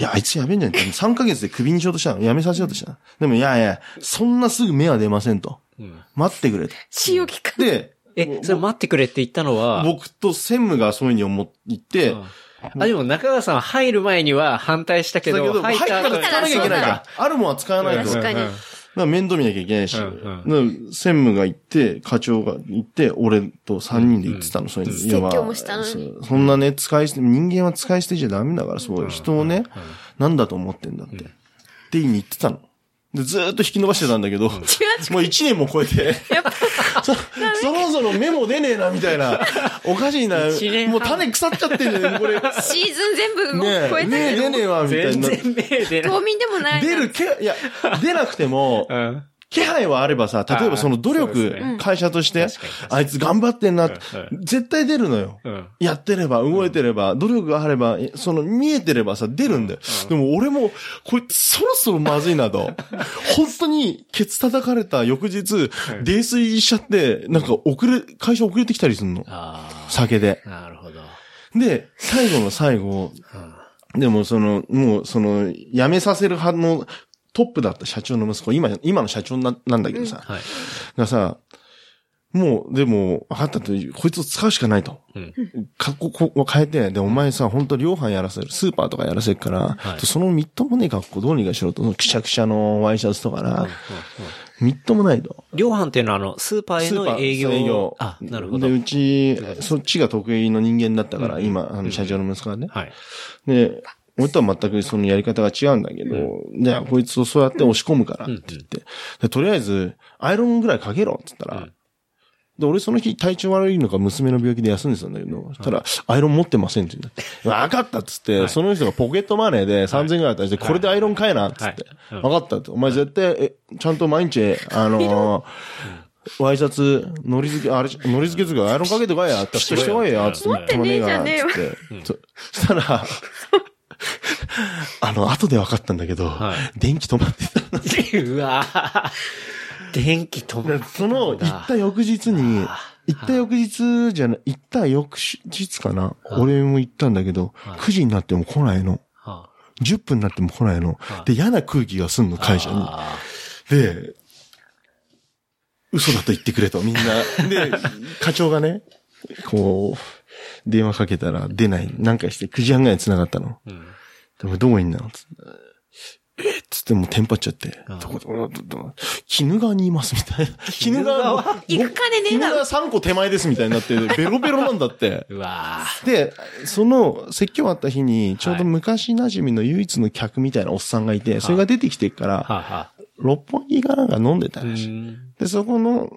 や、あいつやべえんじゃない ?3 ヶ月でクビにしようとしたの。辞めさせようとしたの。でも、いやいや、そんなすぐ芽は出ませんと。うん。待ってくれと。使用期間。で、え、それ待ってくれって言ったのは、僕と専務がそういうふうに思って、うんあ、でも中川さんは入る前には反対したけど、だけど、入ったら後使わなきゃいけないじゃん。あるもんは使わないと。確かにら面倒見なきゃいけないし。専務が行って、課長が行って、俺と3人で行ってたの、そういうの。説教もしたのにそうそんなね、使い捨て、人間は使い捨てじゃダメだから、そういう人をね、なんだと思ってんだって。って言いに言ってたの。で、ずーっと引き伸ばしてたんだけど、もう1年も超えて、そ そろそろ目も出ねえな、みたいな。おかしいなもう種腐っちゃってんじゃん、これ。ねシーズン全部もう超え、えたねえ、出ねえわ、みたいな。全然目出ない。島民でもないな出るけ、いや、出なくても、うん。気配はあればさ、例えばその努力ね、会社としてあいつ頑張ってんなうん絶対出るのよ。うん。やってれば、動いてれば、努力があれば、えその見えてればさ、出るんだよ。でも俺も、こいつそろそろまずいなと。本当に、ケツ叩かれた翌日、泥酔しちゃって、なんか遅れ、会社遅れてきたりするの。あ酒で。あ。なるほど。で、最後の最後、でもその、もうその、辞めさせる派のトップだった社長の息子、今、今の社長ななんだけどさ、はい。がさ、もう、でも、分かったと、こいつを使うしかないと。うん。格好を変えて、で、お前さ、本当量販やらせる、スーパーとかやらせるから、はいそのみっともねえ格好どうにかしろと、くしゃくしゃのワイシャツとかな、みっともないと。量販っていうのはあの、スーパーへの営業。営業。あ、なるほどで、。うち、そっちが得意の人間だったから、今、あの、社長の息子がね。はい。で、俺とは全くそのやり方が違うんだけど、じゃあこいつをそうやって押し込むからって言って、でとりあえず、アイロンぐらいかけろって言ったら、うん。で、俺その日体調悪いのか娘の病気で休んでたんだけど、そしたら、アイロン持ってませんって言うんだって。わかったっつって、その人がポケットマネーで3000円ぐらい出して、これでアイロン買えなっつって。わかったって。お前絶対、え、ちゃんと毎日、あのー、ワイシャツ、のり付け、あれ、のり付けつかアイロンかけてこいや、ってしてこいや、つって。持ってねえじゃねえわつって。そそしたら、あの、後で分かったんだけど、は電気止まってたの。うわぁ電気止までその、行った翌日に、行った翌日じゃない、行った翌日かな？俺も行ったんだけど、9時になっても来ないの。は10分になっても来ないの。で、嫌な空気がすんの、会社に。あで、嘘だと言ってくれと、みんな。で、課長がね、こう、電話かけたら出ない。なんかして9時半ぐらいに繋がったの。ーうん。でもどこにいんだの？つってえ？っつってもうテンパっちゃって。どこどこどこ鬼怒川にいますみたいな。鬼怒川の行く金ねえな鬼怒川3個手前ですみたいになって、ベロベロなんだ？って。うわで、その、説教あった日に、ちょうど昔馴染みの唯一の客みたいなおっさんがいて、それが出てきてから、六本木かなんか飲んでたうらしい。んで、そこの、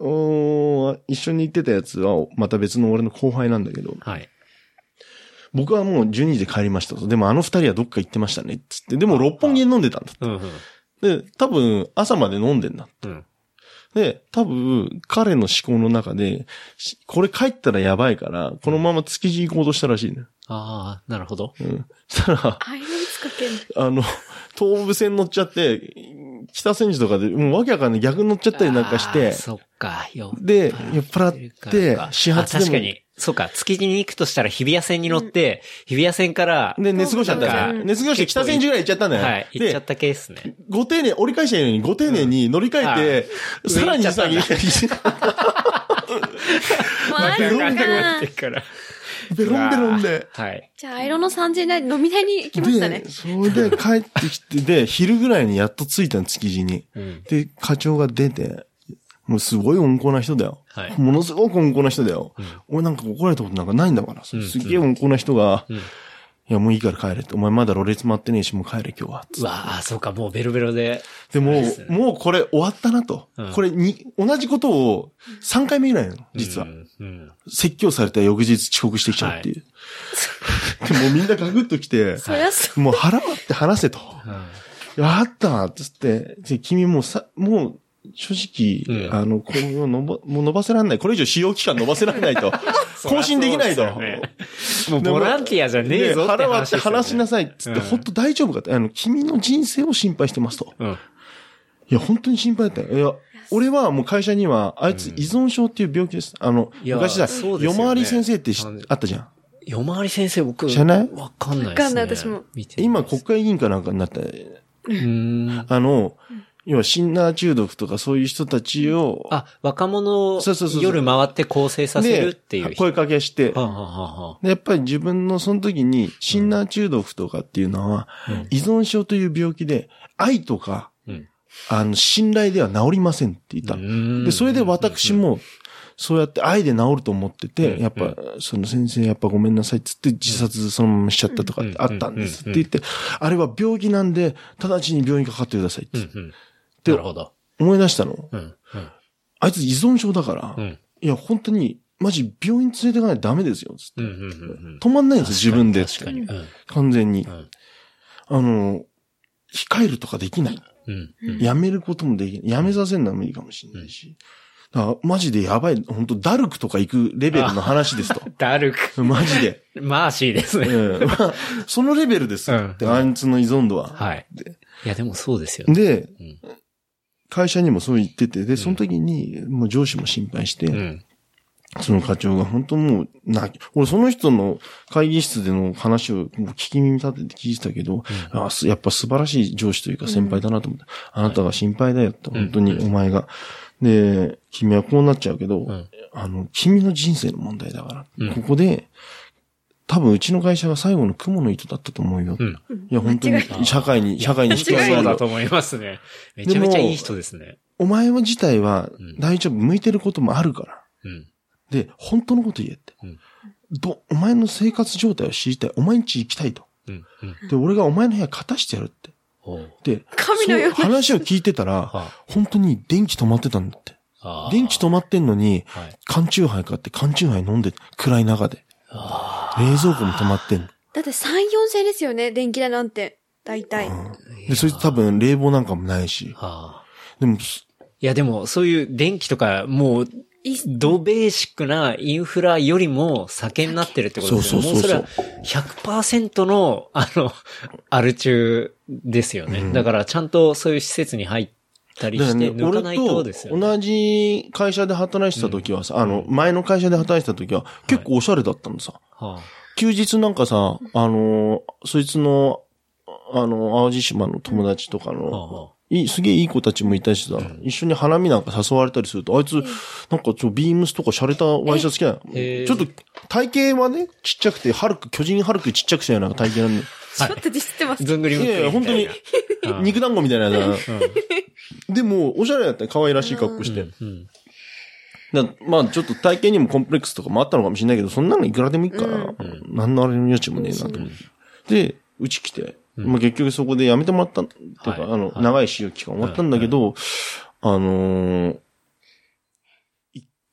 一緒に行ってたやつは、また別の俺の後輩なんだけど、はい。僕はもう12時で帰りましたと。でもあの二人はどっか行ってましたね。つって。でも六本木で飲んでたんだ。うんうん。で、多分朝まで飲んでんだ。うん。で、多分彼の思考の中で、しこれ帰ったらやばいから、このまま築地行こうとしたらしいね。ああ、なるほど。うん。そしたら。あの、東武線乗っちゃって、北千住とかで、もうわけわかんない逆乗っちゃったりなんかしてそっか、よ。で、酔っ払って、始発でもあ確か、に。そうか、築地に行くとしたら日比谷線に乗って、日比谷線から、で、寝過ごしちゃったね。寝過ごして北千住ぐらい行っちゃったんだよ。はい、行っちゃっで、たケースね。ご丁寧、折り返したようにご丁寧に乗り換えて、うん さらに上行っちゃったんだ もうあベロンベロンってから。ベロンベロンで。はい。じゃあ、アイロンの3000円代飲み代に行きましたねで、。それで帰ってきて、で、昼ぐらいにやっと着いたの、築地に。うん。で、課長が出て、もうすごい温厚な人だよ。はいものすごく温厚な人だよ。うん俺なんか怒られたことなんかないんだからさ。うんすっげえ温厚な人が、うんいや、もういいから帰れって。お前まだろれつ回ってねえし、もう帰れ今日は。うわあ、そうか、もうベロベロで。でももうこれ終わったなと。うんこれに、同じことを3回目ぐらいなの、実は。うん。うん。説教された翌日遅刻してきちゃうっていう。でもうみんなガクッと来て。もう腹割って話せと。うんやったっつって、で、君もうさ、もう、正直、うんあの、これを伸ば、もう伸ばせられない。これ以上使用期間伸ばせられないと。更新できないと。ねもうボランティアじゃねえぞって腹割って話しなさいっつって、うん本当大丈夫かって、あの、君の人生を心配してますと。うん。いや、本当に心配だったよ。いや、俺はもう会社には、あいつ依存症っていう病気です。あの、いや昔さ、そうですよね夜回り先生ってあったじゃん。夜回り先生僕、知らない？わかんないですね。わかんない私も今、国会議員かなんかになった。うーん。あの、要はシンナー中毒とかそういう人たちを、あ、若者を夜回って構成させるっていう。声かけして、はあはあやっぱり自分のその時に、シンナー中毒とかっていうのは、うん依存症という病気で、愛とか、うんあの、信頼では治りませんって言ったで、それで私も、そうやって愛で治ると思ってて、うんやっぱ、その先生やっぱごめんなさいっつって自殺そのまましちゃったとかってあったんですって言って、あれは病気なんで、直ちに病院かかってくださいってなるほど。思い出したの。あいつ依存症だから、うん。いや、本当に、マジ病院連れてかないとダメですよ。つって。止まんないんですよ、自分で。確かに。うん。完全に。うん。あの、控えるとかできないうん。うん。辞めることもできない。辞めさせるのは無理かもしれないし。だからマジでやばい、本当ダルクとか行くレベルの話ですと。ダルク。マジで。マーシーですね。うんまあ、そのレベルですよ。うんであいつの依存度は。はい。でいや、でもそうですよね。で、うん会社にもそう言ってて、で、その時に、もう上司も心配して、うん。その課長が本当もう、泣き、俺その人の会議室での話をもう聞き耳立てて聞いてたけど、あすやっぱ素晴らしい上司というか先輩だなと思って、あなたが心配だよって、本当にお前が。で、君はこうなっちゃうけど、んあの、君の人生の問題だから、うんここで、多分うちの会社が最後の雲の糸だったと思うよ。うん。いや、本当に社会に、社会に必要そうだと思いますね。めちゃめちゃいい人ですね。お前は自体はうん大丈夫、向いてることもあるから。うん。で、本当のこと言えって。うんど、お前の生活状態を知りたい。お前ん家行きたいと。うん。うん。で、俺がお前の部屋片してやるって。で、神のよ話を聞いてたら、は本当に電気止まってたんだって。電気止まってんのに、はい。缶チューハイ買って缶チューハイ飲んで、暗い中で。あ冷蔵庫も止まってんの。だって3、4千円ですよね、電気代なんて。大体。で、そいつ多分冷房なんかもないし。あ。でも、いや、でも、そういう電気とか、もう、いドベーシックなインフラよりも酒になってるってことですよね。そうそうそうそうもうそれは100%の、あの、アル中ですよね。うんだから、ちゃんとそういう施設に入ったりして、抜かないととですよね。同じ会社で働いてた時はさ、あの、前の会社で働いてた時は結構おしゃれだったのさ。は休日なんかさ、あの、そいつの、あの、淡路島の友達とかあはあの、はいい、すげえいい子たちもいたしさ、一緒に花見なんか誘われたりすると、あいつ、なんかちょっとビームスとか洒落たワイシャツ着てない？ちょっと体型はね、ちっちゃくて、ハルク、巨人ハルクちっちゃくしたような体型なんで。ちょっとディスってます。ずんぐりむっくりいやいや、本当にうん、肉団子みたいなやつだうん。な。でも、おしゃれだったよ。可愛らしい格好して。うん。だまあ、ちょっと体型にもコンプレックスとかもあったのかもしれないけど、そんなのいくらでもいいから、ん。何のあれの余地もねえなと思って。で、うち来て、まあ結局そこで辞めてもらった、っていうか、はいあの、はい長い使用期間終わったんだけど、あのー、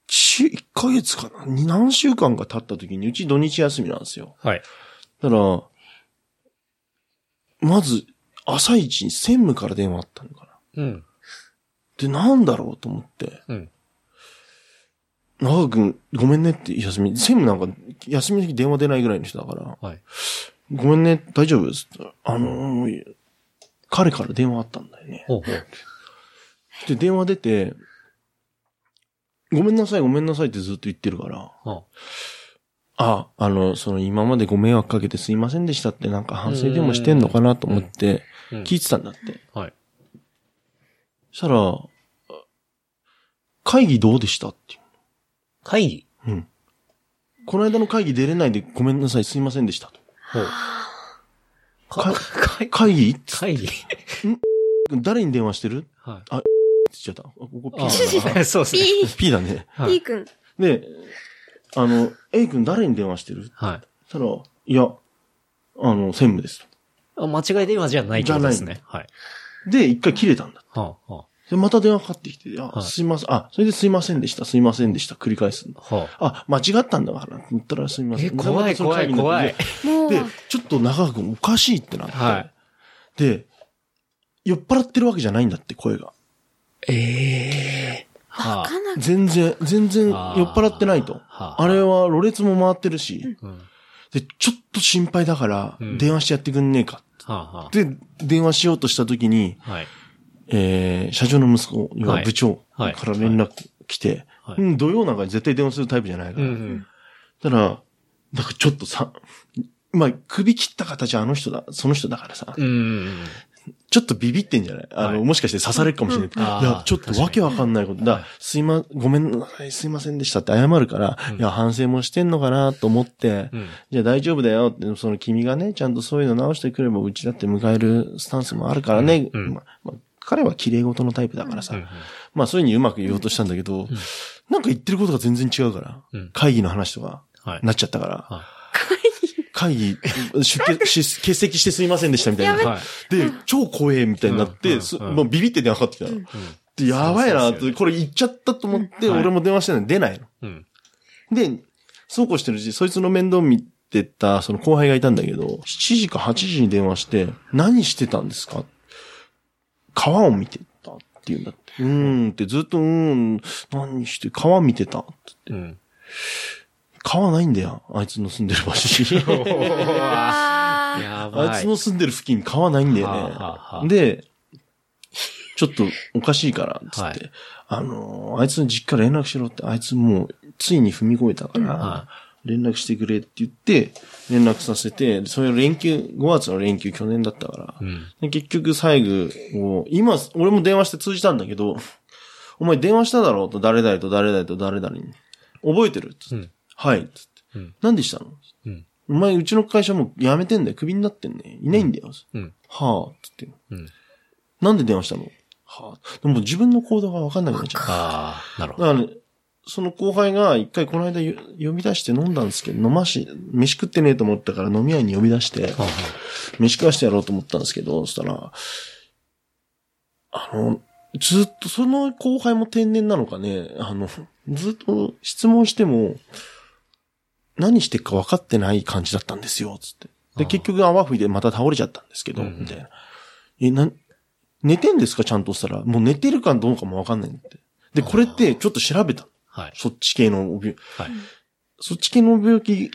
一、一ヶ月かな？に何週間か経った時に、うち土日休みなんですよ。はい。だから、まず、朝一に専務から電話あったのかな。うん。で、なんだろうと思って、うん。長く君、ごめんねって休み、専務なんか休みの日電話出ないぐらいの人だから、はい。ごめんね、大丈夫？あのー彼から電話あったんだよね。ほうほう。で、電話出て、ごめんなさい、ごめんなさいってずっと言ってるから、はあ、あの、その今までご迷惑かけてすいませんでしたってなんか反省でもしてんのかなと思ってうん聞いてたんだって。はい。そしたら、会議どうでしたっていう。会議？うん。この間の会議出れないでごめんなさい、すいませんでした。か会会議会議誰に電話してる？っては言っちゃった。あここ P だない。そうですね。P だね。はい P 君。で、あの、A 君誰に電話してる？はい。そしたら、いや、あの、専務ですあ間違い電話じゃないってことですね。はい。と。で、一回切れたんだ。はあ、はで、また電話かかってきて、あ、はいすいません、あ、それですいませんでした、すいませんでした、繰り返すんだ。あ、はあ。あ、間違ったんだから、言ったらすみません。え、怖い怖い怖い。もう、で、ちょっと中川君おかしいってなって。はい。で、酔っ払ってるわけじゃないんだって、声が。ええはかな全然、全然酔あーっ払ってないと。はああれは、ろれつも回ってるし、うん。で、ちょっと心配だからう、ん電話してやってくんねえか。はあ、はで、電話しようとした時に、あ。はい。えー、社長の息子、要部長はいから連絡来て、はいうん、土曜なんかに絶対電話するタイプじゃないから。うんうん。たら、だからちょっとさ、まあ、首切った形はあの人だ、その人だからさ、うんうん。ちょっとビビってんじゃない？あの、はいもしかして刺されるかもしれない。いや、ちょっとわけわかんないこと。だ、すいま、ごめんなさい、すいませんでしたって謝るから、うんいや、反省もしてんのかなと思って、うん。じゃあ大丈夫だよって、その君がね、ちゃんとそういうの直してくれば、うちだって迎えるスタンスもあるからね。うんまま彼は綺麗事のタイプだからさ。うんまあそういうふうにうまく言おうとしたんだけど、なんか言ってることが全然違うから、うん会議の話とか、はい。なっちゃったから、は会議、出欠席してすいませんでしたみたいい。な。はい。で、超怖えみたいになって、もうビビって電話かかってきたの。で、やばいなって、これ言っちゃったと思って、はい俺も電話してないの出ないの。うん。で、そうこうしてるうち、そいつの面倒見てた、その後輩がいたんだけど、7時か8時に電話して、何してたんですか川を見てたって言うんだって。うーんってずっとうーん、何して川見てたって言って。うん。川ないんだよ。あいつの住んでる場所に。あーやばい。あいつの住んでる付近川ないんだよね。はあはあはあで、ちょっとおかしいから、つって、はいあのー、あいつの実家連絡しろって、あいつもう、ついに踏み越えたから、は連絡してくれって言って、連絡させて、それ連休、5月の連休去年だったから、うん。で結局最後を、今、俺も電話して通じたんだけど、お前電話しただろうと誰々と誰々と誰々に。覚えてるつって、うんはい。つって、うん何でしたの？うん。お前、うちの会社もう辞めてんだよ。クビになってんね。いないんだよ。うん。はあ、つって。うん。なんで電話したの？はあ。でも自分の行動がわかんなくなっちゃう。ああ、なるほど。だからね、その後輩が一回この間よ呼び出して飲んだんですけど、飲まし、飯食ってねえと思ったから飲み屋に呼び出して、は飯食わしてやろうと思ったんですけど、そしたら、あの、ずっと、その後輩も天然なのかね、あの、ずっと質問しても、何してっか分かってない感じだったんですよ、つって。で、結局泡吹いてまた倒れちゃったんですけど、うんみたいな。え、な、寝てんですか？ちゃんとしたら。もう寝てるかどうかも分かんないって。で、これってちょっと調べたの。はい。そっち系の病、はい。そっち系の病気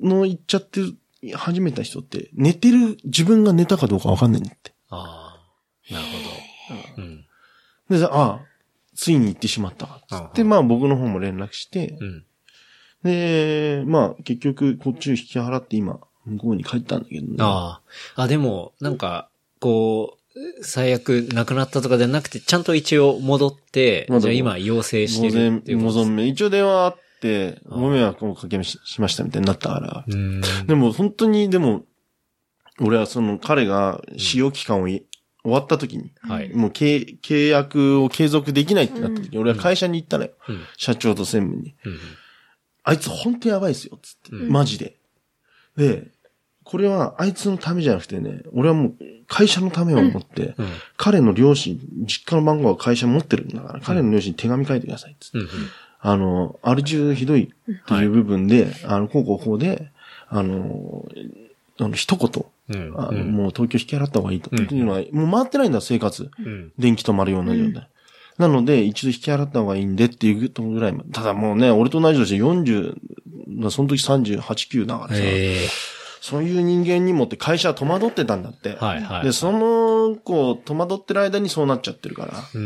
の言っちゃってる、始めた人って、寝てる、自分が寝たかどうかわかんないんだって。ああ、なるほど。うん。で、さああ、ついに行ってしまったわ。つって、うんまあ僕の方も連絡してう、ん。で、まあ結局こっちを引き払って今、向こうに帰ったんだけどね。ああ。あ、でも、なんか、こう、最悪亡くなったとかじゃなくて、ちゃんと一応戻って、じゃあ今陽性してるていう、ことご存命。一応電話あって、あご迷惑をかけまししましたみたいになったから。でも本当に、でも、俺はその彼が使用期間をい終わった時に、はい。もう契契約を継続できないってなった時に、俺は会社に行ったのよ。うん。社長と専務に。うん。あいつ本当やばいっすよ、つって。うんマジで。で、これはあいつのためじゃなくてね、俺はもう会社のためを思って、うん。彼の両親、実家の番号は会社持ってるんだから、彼の両親に手紙書いてください、つって。うん。あの、アル中ひどいっていう部分で、あの、こうこうこうで、あの、あの、一言、うん。あのうん。もう東京引き払った方がいいと。うんっていうのは、もう回ってないんだ、生活。うん。電気止まるような状態。なので、一度引き払った方がいいんでっていうとぐらいまで。ただもうね、俺と同じ年で40、まあその時38、9だからさ、ええそういう人間にもって会社は戸惑ってたんだって。はいはい。で、その子、戸惑ってる間にそうなっちゃってるから。うー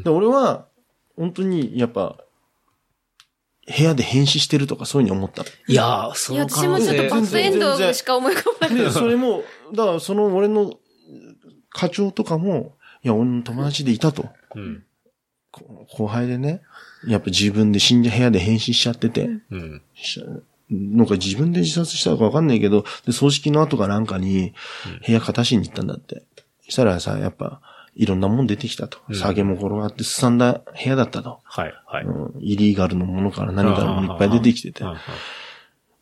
んで、。俺は、本当に、やっぱ、部屋で変死してるとかそういうふうに思ったの。いやー、そいや、私もちょっと性バッドエンドしか思い浮かばない。で、それも、だからその俺の課長とかも、いや、俺の友達でいたと。うん。こ後輩でね、やっぱ自分で死んじゃ部屋で変死しちゃってて、うん。しなんか自分で自殺したのかわかんないけど、で、葬式の後かなんかに、部屋片しに行ったんだって。したらさ、やっぱ、いろんなもん出てきたと。うん酒も転がってすさんだ部屋だったと。はい、はい。うん、イリーガルのものから何からもいっぱい出てきててうん。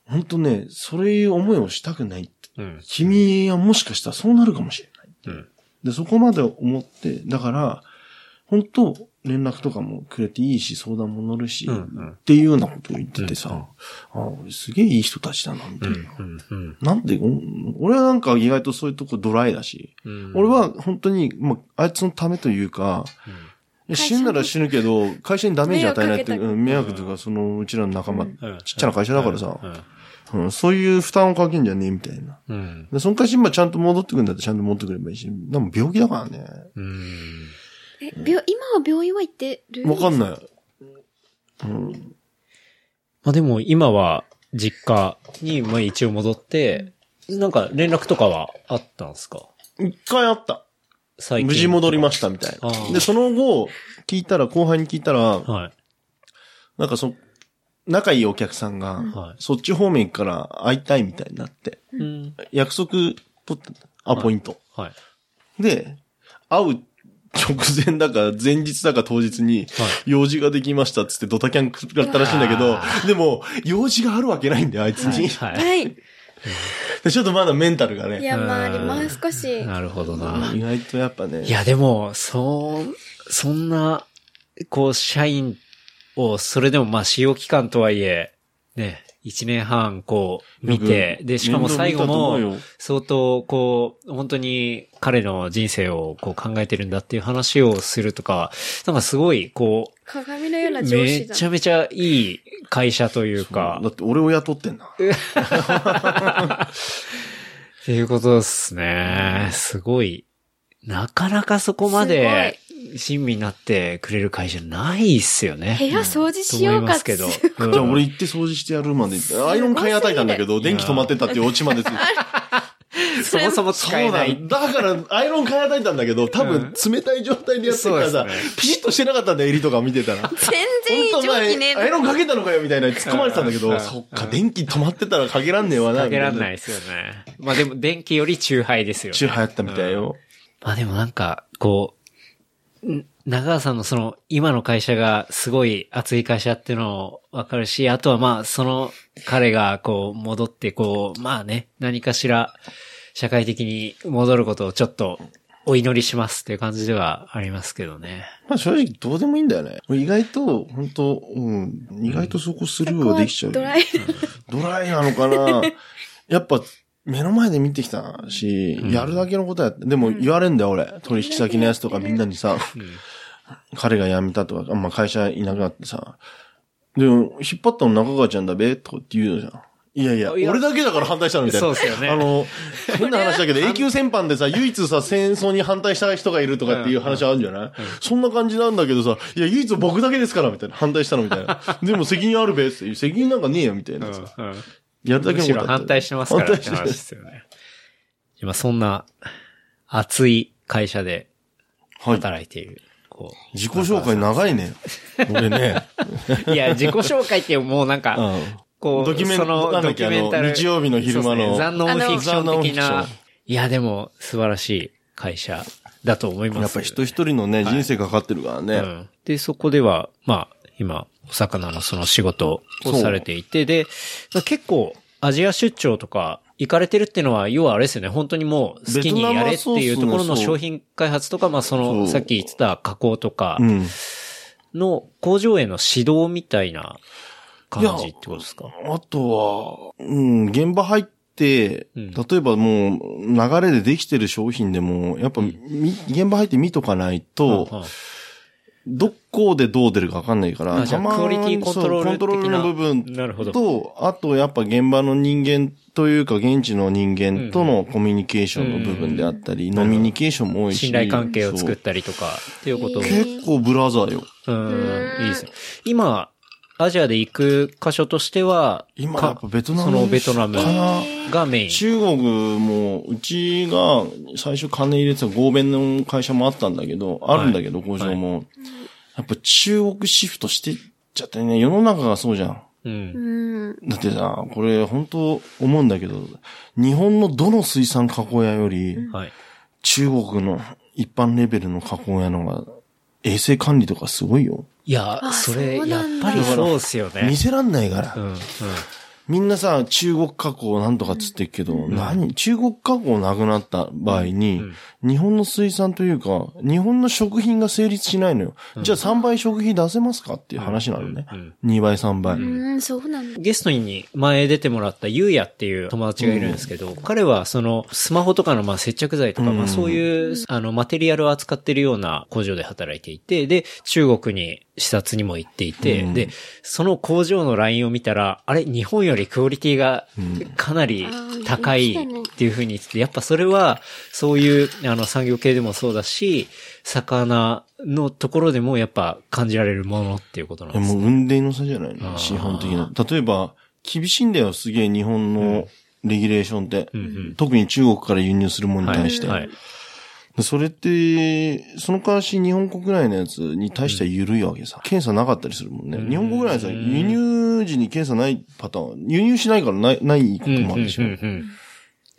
本当ね、そういう思いをしたくない。うん。君はもしかしたらそうなるかもしれない。うん。で、そこまで思って、だから、本当連絡とかもくれていいし、相談も乗るし、うんうんっていうようなことを言っててさ、うんあ俺すげえいい人たちだな、みたいな。うん。うん。なんで、お俺はなんか意外とそういうとこドライだし、うん。俺は本当に、まあ、あいつのためというか、いや死ぬなら死ぬけど、会社にダメージ与えないって、迷惑かけたうん迷惑とか、そのうちらの仲間、うんちっちゃな会社だからさ、うん。うん、そういう負担をかけんじゃねえみたいな。うん。で、その会社今ちゃんと戻ってくるんだったらちゃんと戻ってくればいいし、でも病気だからね。うん。え、病、今は病院は行ってるわかんない。うん。まあでも今は実家にまあ一応戻って、なんか連絡とかはあったんですか？一回あった。最近。無事戻りましたみたいな。で、その後、聞いたら、後輩に聞いたら、はい。なんかそ、仲いいお客さんが、はいそっち方面から会いたいみたいになって、うん。約束取ってた、アポイント。はい。で、会う直前だか、前日だか当日に、用事ができましたっつってドタキャン食らったらしいんだけどあ、でも、用事があるわけないんだよ、あいつに。はい。はい。でちょっとまだメンタルがね、いや、まあ、もう少し。なるほどな。意外とやっぱね、いや、でも、そう、そんな、こう、社員を、それでもまあ、使用期間とはいえ、ね、一年半こう見て、で、しかも最後も相当こう、本当に彼の人生をこう考えてるんだっていう話をするとか、なんかすごいこ鏡のようなう、上司だ。めちゃめちゃいい会社というかだ、って俺を雇ってんだ。っていうことですね。すごい。なかなかそこまで親身になってくれる会社ないっすよね。部屋掃除しよかって。じゃあ俺行って掃除してやるまで、アイロン買い与えたんだけど、電気止まってたっていうオチまでついて。そもそも使えない。そうだ。だから、アイロン買い与えたんだけど、多分冷たい状態でやってるからさピシッとしてなかったんだよ、襟とか見てたら。全然いい本当お前蒸気ねえアイロンかけたのかよみたいな突っ込まれてたんだけど、うんそっか、電気止まってたらかけらんねえわな。。かけらんないいですよね。まあでも電気より中杯ですよね。中流行ったみたいよ。まあでもなんか、こう、ん長川さんのその、今の会社がすごい熱い会社っていうのわかるし、あとはまあ、その、彼がこう、戻ってこう、まあね、何かしら、社会的に戻ることをちょっと、お祈りしますっていう感じではありますけどね。まあ正直どうでもいいんだよね。意外と、本当うん、意外とそこスルーはできちゃう。ドライ。ドライなのかなやっぱ、目の前で見てきたし、やるだけのことやって。でも言われんだよ、俺。取引先のやつとかみんなにさ、彼が辞めたとか、まあ会社いなくなってさ、でも、引っ張ったの中川ちゃんだべとかって言うじゃん。いやいや、俺だけだから反対したのみたいな。そうですよねあの、変な話だけど、永久戦犯でさ、唯一さ、戦争に反対した人がいるとかっていう話あるんじゃない、そんな感じなんだけどさ、いや、唯一僕だけですから、みたいな。反対したのみたいな。でも責任あるべって。責任なんかねえよ、みたいなさ。やるだけむしろ反対してますからって話ですよね。今そんな、熱い会社ではい。働いている。こう自己紹介長いね。俺ね。いや、自己紹介ってもうなんか、うん。こう、ドキュメンタルあの日曜日の昼間のそうですねザ・ノンフィクション的なン。いや、でも、素晴らしい会社だと思います。やっぱ人一人のね、人生かかってるからね。うん。で、そこでは、まあ、今、お魚のその仕事をされていて、で、結構、アジア出張とか、行かれてるっていうのは、要はあれですよね、本当にもう好きにやれっていうところの商品開発とか、まあそその、う。さっき言ってた加工とかうん。の工場への指導みたいな感じってことですか？あとは、うん、現場入って、うん。例えばもう、流れでできてる商品でも、やっぱ、み現場入って見とかないと、うんうんどこでどう出るかわかんないから、たまにクオリティコントロールそうコントロールの部分と、あとやっぱ現場の人間というか現地の人間とのコミュニケーションの部分であったり、ノミニケーションも多いし。信頼関係を作っそたりとか、っていうこと。結構ブラザーよ。うん、いいですよ。今、アジアで行く箇所としては、か今やっぱベトナムそのベトナムがメイン。中国も、うちが最初金入れてた合弁の会社もあったんだけど、あるんだけど、工場も。やっぱ中国シフトしてっちゃってね、世の中がそうじゃん。うんう。ん。だってさ、これ本当思うんだけど、日本のどの水産加工屋より、はい。中国の一般レベルの加工屋の方が、衛生管理とかすごいよ。いや、あそれ、やっぱりそうっすよね見。せらんないから。うん、うん。みんなさ、中国加工なんとかっつってっけど、何中国加工なくなった場合に、日本の水産というか、日本の食品が成立しないのよ。じゃあ3倍食費出せますかっていう話なのね。うん。2倍3倍。うん、そうなんだ。ゲストに前出てもらったゆうやっていう友達がいるんですけど、彼はそのスマホとかのまあ接着剤とか、うん。まあそういうあのマテリアルを扱ってるような工場で働いていて、で、中国に視察にも行っていて、うん。で、その工場のラインを見たら、あれ、日本よりクオリティがかなり高いっていう風に言ってて、やっぱそれはそういうあの産業系でもそうだし、魚のところでもやっぱ感じられるものっていうことなんですね。もう運命の差じゃないの？あー資本的な。例えば、厳しいんだよ、すげえ日本のレギュレーションって。うんうん特に中国から輸入するものに対して。はいはいでそれって、その代わし日本国内のやつに対しては緩いわけさ。検査なかったりするもんね。日本国内のやつは輸入時に検査ないパターン、輸入しないからない、ないこともあるでしょ。うんうんうんうん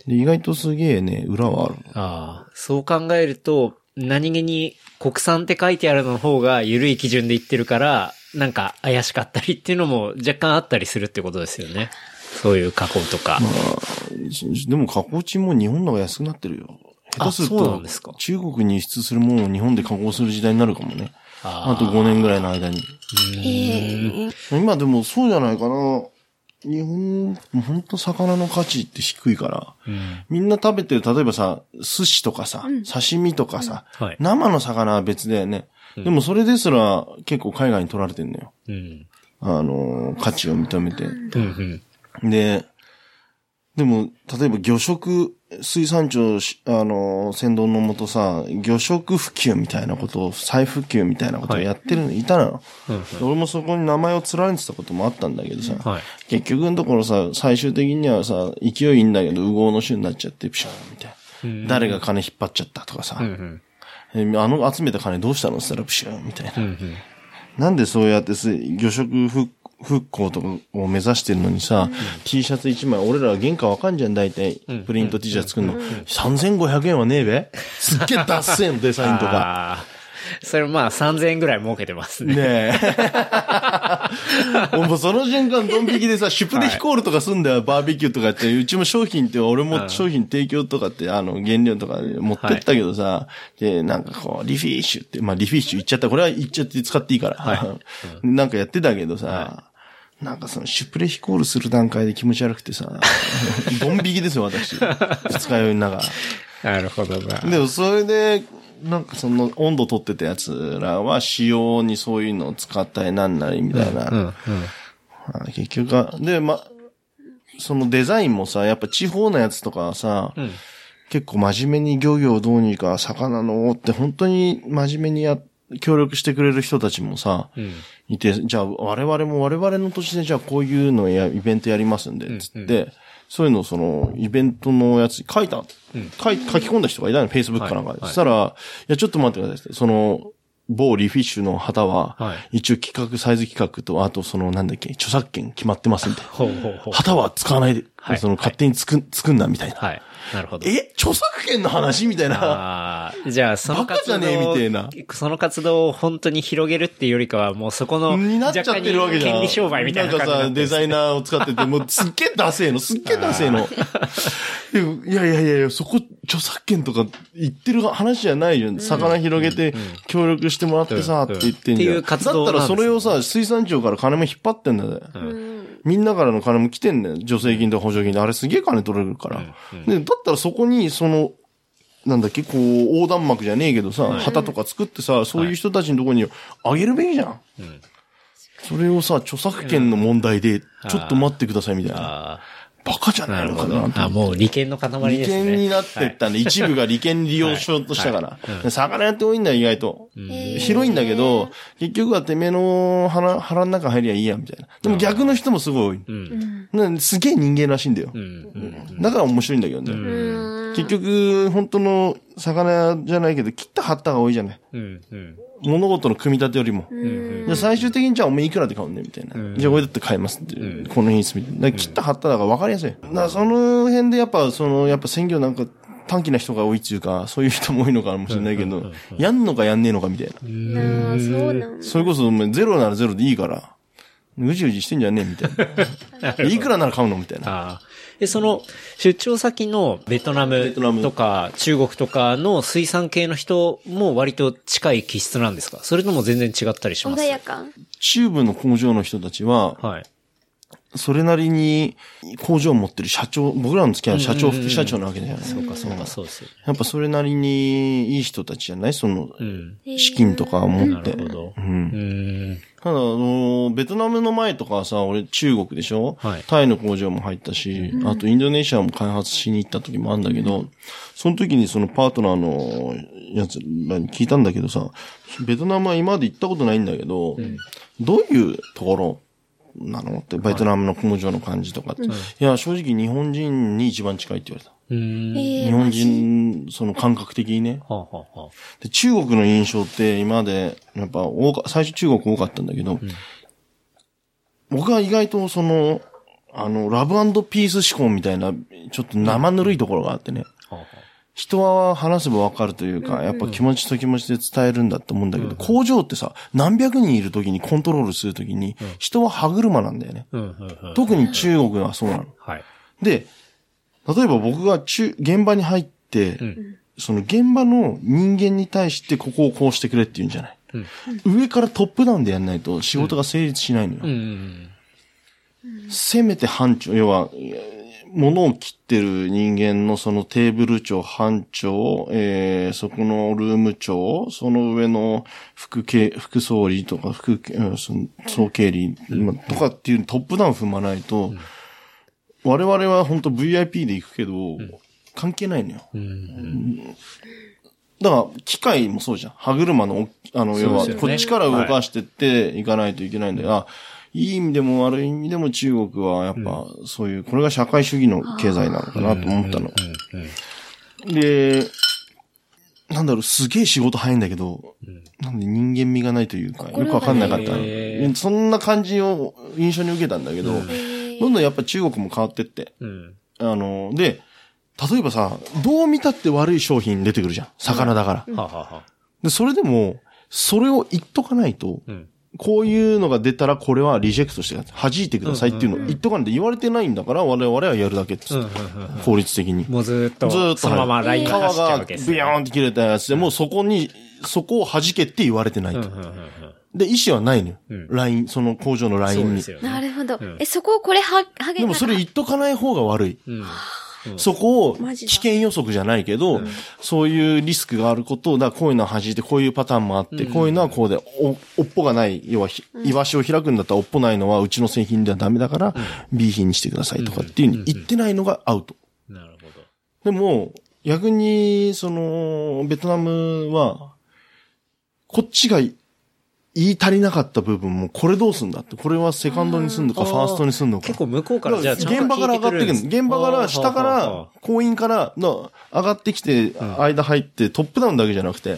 で意外とすげえね、裏はある。ああ、そう考えると、何気に国産って書いてあるの方が緩い基準で言ってるから、なんか怪しかったりっていうのも若干あったりするってことですよね。そういう加工とか。でも加工賃も日本の方が安くなってるよ。下手するあそうなとんですか、中国に輸出するものを日本で加工する時代になるかもね。ああと5年ぐらいの間に。ええ今でもそうじゃないかな。日本、本当魚の価値って低いから、うん。みんな食べてる、例えばさ、寿司とかさ、刺身とかさ、はい。生の魚は別だよね。でもそれですら結構海外に取られてんのよ。うん。あのー価値を認めて。うん。うん。で、でも、例えば魚食、水産庁し、あのー先導のもとさ、魚食普及みたいなことを、再普及みたいなことをやってるの、い、たの。うん。俺もそこに名前を連ねてたこともあったんだけどさ、はい。結局のところさ、最終的にはさ、勢いいいんだけど、右往の種になっちゃって、プシャーみたいな。うん誰が金引っ張っちゃったとかさ、うん。えあの集めた金どうしたのって言ったらプシューみたいな。うん。うん。なんでそうやってす魚食復復興とかを目指してるのにさ、T シャツ1枚、俺らは原価わかんじゃん、大体。プリント T シャツ作るの。3500円はねえべすっげえダッセーのデザインとか。それまあ3000円ぐらい儲けてますね。ねえ。もうその瞬間、ドン引きでさ、シュプレヒコールとかすんだよ、バーベキューとかって。うちも商品って、俺も商品提供とかって、あの、原料とか持ってったけどさ、で、なんかこう、リフィッシュって、まあ、リフィッシュ言っちゃった。これは言っちゃって使っていいから。なんかやってたけどさ、なんかその、シュプレヒコールする段階で気持ち悪くてさ、ドン引きですよ、私。二日酔いながら。なるほどな。でもそれで、なんかその温度取ってたやつらは仕様にそういうのを使ったりなんなりみたいな。うん。うん。あ結局は、で、ま、そのデザインもさ、やっぱ地方のやつとかはさ、うん。結構真面目に漁業どうにか魚のって本当に真面目にや、協力してくれる人たちもさ、うん。いて、じゃあ我々も我々の土地でじゃあこういうのや、イベントやりますんで、つって、そういうのをその、イベントのやつに書いた、書い書き込んだ人がいたの、Facebook かなんかで。はいそしたら、いや、ちょっと待ってください。その、某リフィッシュの旗は、はい一応企画、サイズ企画と、あとその、なんだっけ、著作権決まってますんで。旗は使わないで、はいその、勝手に作ん、作んな、みたいな。はい。なるほど。え著作権の話みたいな。ああ、じゃあその活動バカじゃねえみたいなその活動を本当に広げるっていうよりかは、もうそこの、になっちゃってるわけじゃん。権利商売みたいな感じになんかさ、デザイナーを使ってて、もうすっげえダセえの、すっげえダセえの。いやいやいやいや、そこ、著作権とか言ってる話じゃないじゃん。魚広げて、協力してもらってさ、うんって言ってんじゃん。っていう活動だったらそれをさ、水産庁から金も引っ張ってんだよ。みんなからの金も来てんだよ。助成金とか補助金で。あれすげえ金取れるから。で、だったらそこに、その、なんだっけ、こう、横断幕じゃねえけどさ、旗とか作ってさ、そういう人たちのところにあげるべきじゃん。それをさ、著作権の問題で、ちょっと待ってくださいみたいな。あバカじゃあ、なない。のかなあもう利権の塊利ですね。権になってったんで、一部が利権利用しようとしたから。で魚屋って多いんだよ、意外と。広いんだけど、結局はてめえの腹、腹の中入りゃいいや、みたいな。でも逆の人もすごい多い。すげえ人間らしいんだよう。ん。うん。だから面白いんだけどね。結局、本当の魚屋じゃないけど、切った貼ったが多いじゃない。物事の組み立てよりも。うん。で最終的にじゃあお前いくらで買うんだよみたいな。じゃあこれだって買いますって。この品質みたいな。だから切った貼っただから分かりやすい。だからその辺でやっぱ、その、やっぱ鮮魚なんか短気な人が多いっていうか、そういう人も多いのかもしれないけど、やんのかやんねえのかみたいな。そうなんだ。それこそお前ゼロならゼロでいいから、うじうじしてんじゃねえみたいな。いくらなら買うのみたいな。で、その、出張先のベトナムとか中国とかの水産系の人も割と近い気質なんですか？それとも全然違ったりします？穏やか。中部の工場の人たちは、はい。それなりに工場を持ってる社長、僕らの付き合いは社長、副社長なわけじゃないですか。そうか、そうか、そうですよ。やっぱそれなりにいい人たちじゃない？その、うん。資金とかを持って。なるほど。ただ、あの、ベトナムの前とかはさ、俺中国でしょ？はいタイの工場も入ったし、あとインドネシアも開発しに行った時もあるんだけど、その時にそのパートナーのやつらに聞いたんだけどさ、ベトナムは今まで行ったことないんだけど、どういうところ？なのって、ベトナムの工場の感じとかって。いや、正直日本人に一番近いって言われた。日本人、その感覚的にね。はあ、はあはあ、で、中国の印象って今まで、やっぱ多か、最初中国多かったんだけど、僕は意外とその、あの、ラブピース思考みたいな、ちょっと生ぬるいところがあってね。はあは人は話せばわかるというか、やっぱ気持ちと気持ちで伝えるんだと思うんだけど、工場ってさ、何百人いる時にコントロールする時に、人は歯車なんだよね。特に中国はそうなの。はい。で、例えば僕が中、現場に入って、んその現場の人間に対してここをこうしてくれって言うんじゃない。うん。上からトップダウンでやんないと仕事が成立しないのよ。うん。せめて班長、要は、えー物を切ってる人間のそのテーブル長、班長、えー、そこのルーム長、その上の副経、副総理とか副、総経理、まとかっていうトップダウン踏まないと、我々は本当 VIP で行くけど、関係ないのよ。だから、機械もそうじゃん。歯車のお、あの、要は、こっちから動かしてっていかないといけないんだよ。あいい意味でも悪い意味でも中国はやっぱ、そういう、これが社会主義の経済なのかなと思ったの。で、なんだろう、すげえ仕事早いんだけど、なんで人間味がないというか、よくわかんなかったのそんな感じを印象に受けたんだけど、どんどんやっぱ中国も変わってって。うん。あの、で、例えばさ、どう見たって悪い商品出てくるじゃん。魚だから。で、それでも、それを言っとかないと、うん。こういうのが出たらこれはリジェクトしてください。弾いてくださいっていうのを言っとかないと言われてないんだから、我々はやるだけってうん。うん法律的に。もうずーっと、ずーっとそのままラインが走っちゃう皮がビわけですね。ヨーンって切れたやつで、もうそこに、そこを弾けって言われてないと。うんうんうんうんで、意思はないのようん。ライン、その工場のラインにそうです。よね。なるほどうん。え、そこをこれは、はげでもそれ言っとかない方が悪い。うん。そこを危険予測じゃないけど、そういうリスクがあることを、だからこういうのは弾いて、こういうパターンもあって、こういうのはこうで、お、おっぽがない、要はひ、イワシを開くんだったらおっぽないのはうちの製品ではダメだから、B 品にしてくださいとかっていうふうに言ってないのがアウト。なるほど。でも、逆に、その、ベトナムは、こっちが言い足りなかった部分も、これどうすんだって。これはセカンドにすんのか、ファーストにすんのか。結構向こうからじゃあちゃんと現場から上がってくる現場から、下からは、行員からの上がってきて、間入って、トップダウンだけじゃなくて、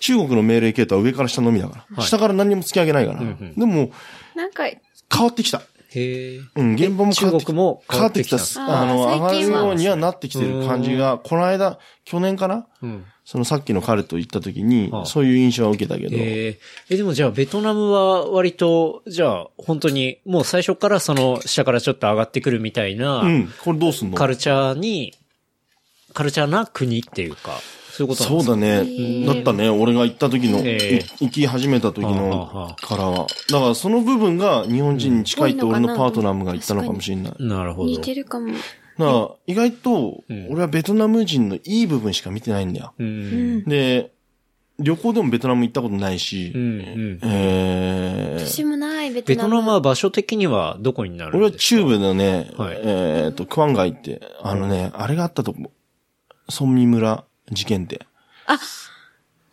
中国の命令系統は上から下のみだから。はい下から何にも突き上げないから。でも、なんか、変わってきた。へえ。うん、現場も変わってき中国も変わってきた。変あの、上がるようにはなってきてる感じが、この間、去年かな？うん。そのさっきの彼と行った時にはあ、そういう印象は受けたけど、えー。え、でもじゃあベトナムは割と、じゃあ本当にもう最初からその下からちょっと上がってくるみたいなうん、これどうすんの？カルチャーに、カルチャーな国っていうか、そういうことそうだね。だったね。俺が行った時の、行き始めた時のからは。だからその部分が日本人に近いって俺のパートナーが言ったのかもしれない。なるほど。似てるかも。ら意外とうん、俺はベトナム人のいい部分しか見てないんだよ。で、旅行でもベトナム行ったことないし私もない、ベトナム。ベトナムは場所的にはどこになるん俺はですか？中部のね、はいえっと、クワンガイって、あのね、あれがあったとこ、ソンミ村事件って。あ、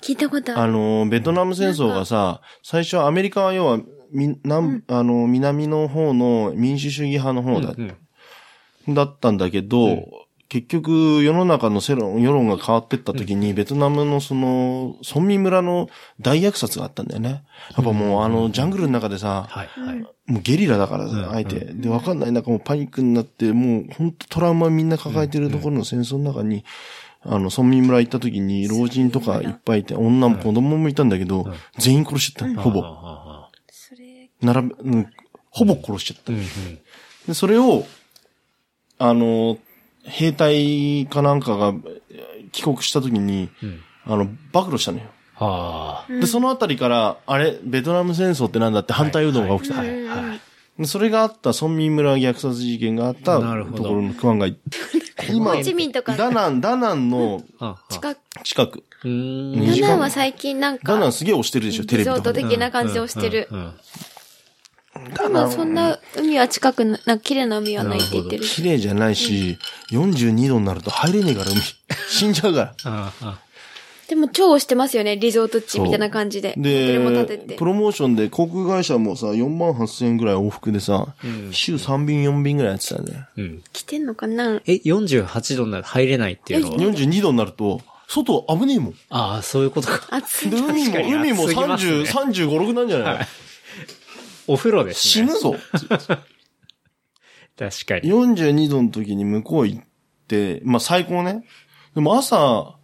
聞いたことある。あの、ベトナム戦争がさ、最初アメリカは要は、み、南、あの、南の方の民主主義派の方だ,、うんだったんだけど、結局、世の中の世論、世論が変わってった時に、ベトナムのその、村民村の大虐殺があったんだよね。やっぱもう、あの、ジャングルの中でさ、はい、はい。もうゲリラだからうん。さ、あえて。で、わかんない。中もうパニックになって、もう本当トラウマみんな抱えてるところの戦争の中に、あの、村民村行った時に老人とかいっぱいいて、女も子供もいたんだけど、全員殺しちゃった。ほぼ。はそれ、並べ、うん、ほぼ殺しちゃった。で、それを、あの、兵隊かなんかがえー帰国した時に、うん。あの、暴露したのよ。はあ。で、そのあたりから、あれ、ベトナム戦争ってなんだって反対運動が起きた。はい、はい。でそれがあった、村民村虐殺事件があったところのクワン街。ホーチミンとか、ダナン、ダナンのあ近く、近く。ダナンは最近なんか、ダナンすげえ押してるでしょ、テレビリゾートとかで。的な感じをしてるう。んうんでもそんな海は近くな、なんか綺麗な海はないって言ってる。綺麗じゃないし、42度になると入れねえから、海。死んじゃうから。でも超押してますよね、リゾート地みたいな感じで。で、てプ。ロモーションで航空会社もさ、4万8000円ぐらい往復でさ、週3便4便ぐらいやってたよね。うん。来てんのかな？え、48度になると入れないっていうのは？42度になると、外危ねえもん。ああ、そういうことか。暑いで、。海も、確かに海も暑すぎますね30、35、6なんじゃない、はいお風呂ですね。死ぬぞ。確かに。42度の時に向こう行って、まあ最高ね。でも朝、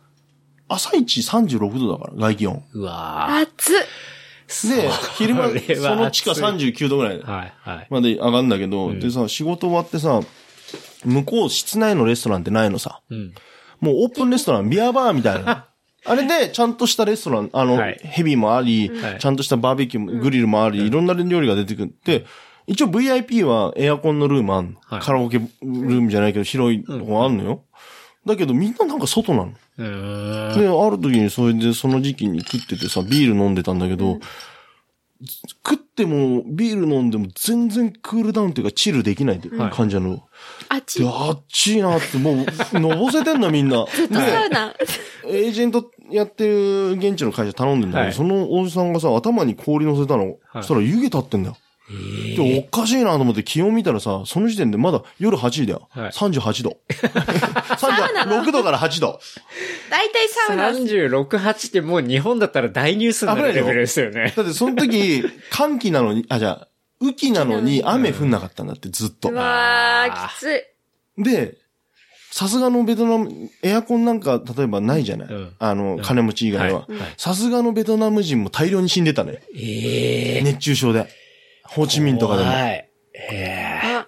朝一36度だから、外気温。うわ暑っで、昼間、その地下暑い39度ぐらいーはい、はい。まで上がるんだけど、でさ、仕事終わってさ、向こう室内のレストランってないのさ。うん。もうオープンレストラン、ビアバーみたいな。あれで、ちゃんとしたレストラン、あの、はいヘビもあり、はいちゃんとしたバーベキューも、グリルもあり、いろんな料理が出てくる。で、一応 VIP はエアコンのルームあんの。はいカラオケルームじゃないけど広いとこあんのよ。だけどみんななんか外なの。で、ある時にそれでその時期に食っててさ、ビール飲んでたんだけど、食っても、ビール飲んでも全然クールダウンっていうかチルできない感じなの。あっち。で、ずっあっちいなって、もう、のぼせてんだみんな。とサウナ。エージェントやってる現地の会社頼んでんだけど、はいそのおじさんがさ、頭に氷乗せたの。はいそしたら湯気立ってんだよ。で、おかしいなと思って気温見たらさ、その時点でまだ夜8時だよ。はい38度。36度から8度。大体サウナ。36、8ってもう日本だったら大ニュースになるレベルですよね。だってその時、寒気なのに、あ、じゃあ、雨季なのに雨降んなかったんだって、ずっとう。わー、きつい。で、さすがのベトナム、エアコンなんか、例えばないじゃない、うんあの、金持ち以外ははいはい。さすがのベトナム人も大量に死んでたね。ええ熱中症で。ホーチミンとかでも。はい。ええあ、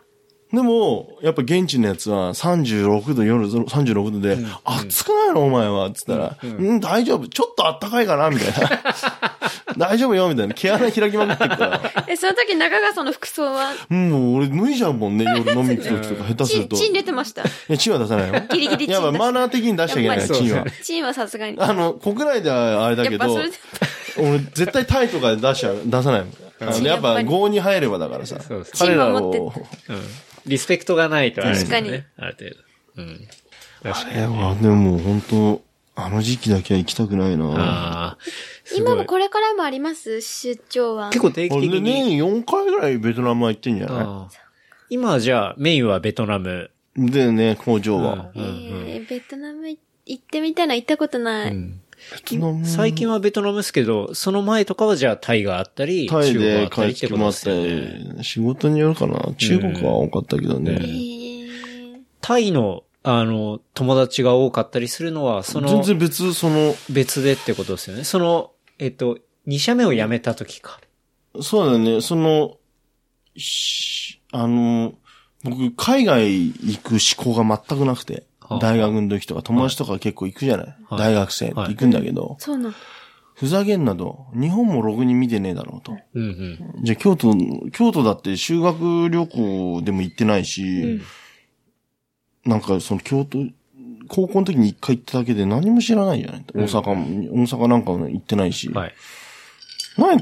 でも、やっぱ現地のやつは36度、夜36度で、暑くないの？お前はつったら、うん、大丈夫。ちょっと暖かいかな？みたいな。大丈夫よ？みたいな。毛穴開きまくってるから。え、その時中川さんの服装は、うん、もう俺無理じゃんもんね。夜飲み行く時とか下手すると。チンい出てました。や、チンは出さないよ。ギリギリチンやっぱマナー的に出しちゃいけないチンは。チンはさすがに。あの、国内ではあれだけど俺絶対タイとかで出しちゃう、出さないもん。あのやっぱやっぱり合に入ればだからさそうです。彼らを。うん。リスペクトがないとあれですよ確かね。ある程度。うん。確かに。えは、でも本当あの時期だけは行きたくないなああ。すごい今もこれからもあります？出張は。結構定期俺的に。年4回ぐらいベトナムは行ってんじゃなああ今はじゃあメインはベトナム。いでね、工場は。えー、ベトナム行ってみたいな行ったことない。ベトナム最近はベトナムですけど、その前とかはじゃあタイがあったり、タイでったりってこと帰ってもらっですよね。て、仕事によるかな。中国は多かったけどえね。ー、タイの、あの、友達が多かったりするのは、その、全然別、その、別でってことですよね。その、えっと、2社目を辞めた時か。そうだね、その、しあの、僕、海外行く思考が全くなくてはあ、大学の時とか友達とか結構行くじゃない？はい大学生って行くんだけど、そうなん。ふざけんなと、日本もろくに見てねえだろうと。うんうん。じゃあ京都、京都だって修学旅行でも行ってないし、なんかその京都、高校の時に一回行っただけで何も知らないじゃない、大阪も、大阪なんかも行ってないし。はい。何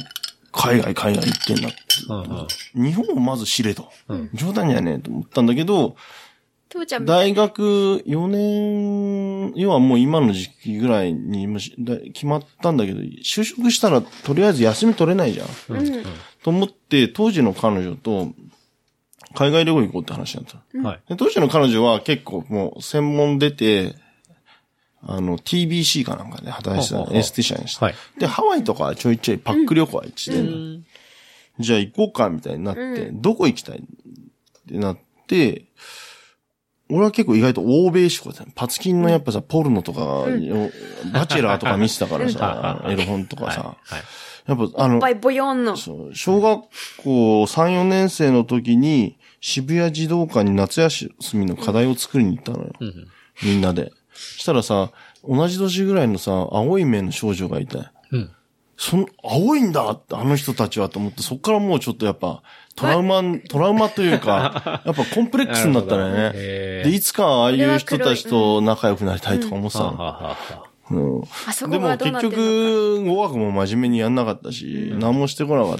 海外、海外行ってんだって。うんうん日本をまず知れと。うん冗談じゃねえと思ったんだけど、父ちゃん、大学4年、要はもう今の時期ぐらいにもしだ決まったんだけど、就職したらとりあえず休み取れないじゃん。うん。と思って、当時の彼女と海外旅行行こうって話になった。はい。で当時の彼女は結構もう専門出て、あの、TBC かなんかで働いてた、エスティシャンにして。はい。で、ハワイとかはちょいちょいパック旅行は一してんのじゃあ行こうか、みたいになって、うどこ行きたい？ってなって、俺は結構意外と欧米志向だパツキンのやっぱさ、ポルノとか、バチェラーとか見てたからさ、エロ本とかさ、はい。やっぱあのボヨンの。小学校3、4年生の時に渋谷児童館に夏休みの課題を作りに行ったのよ。うんうん。みんなで。したらさ、同じ年ぐらいのさ、青い目の少女がいて、うん。その、青いんだって、あの人たちはと思って、そっからもうちょっとやっぱ、トラウマ、トラウマというか、やっぱコンプレックスになったなるほどね。で、いつかああいう人たちと仲良くなりたいとか思ってたの。でも結。局、語学も真面目にやんなかったし、何もしてこなかっ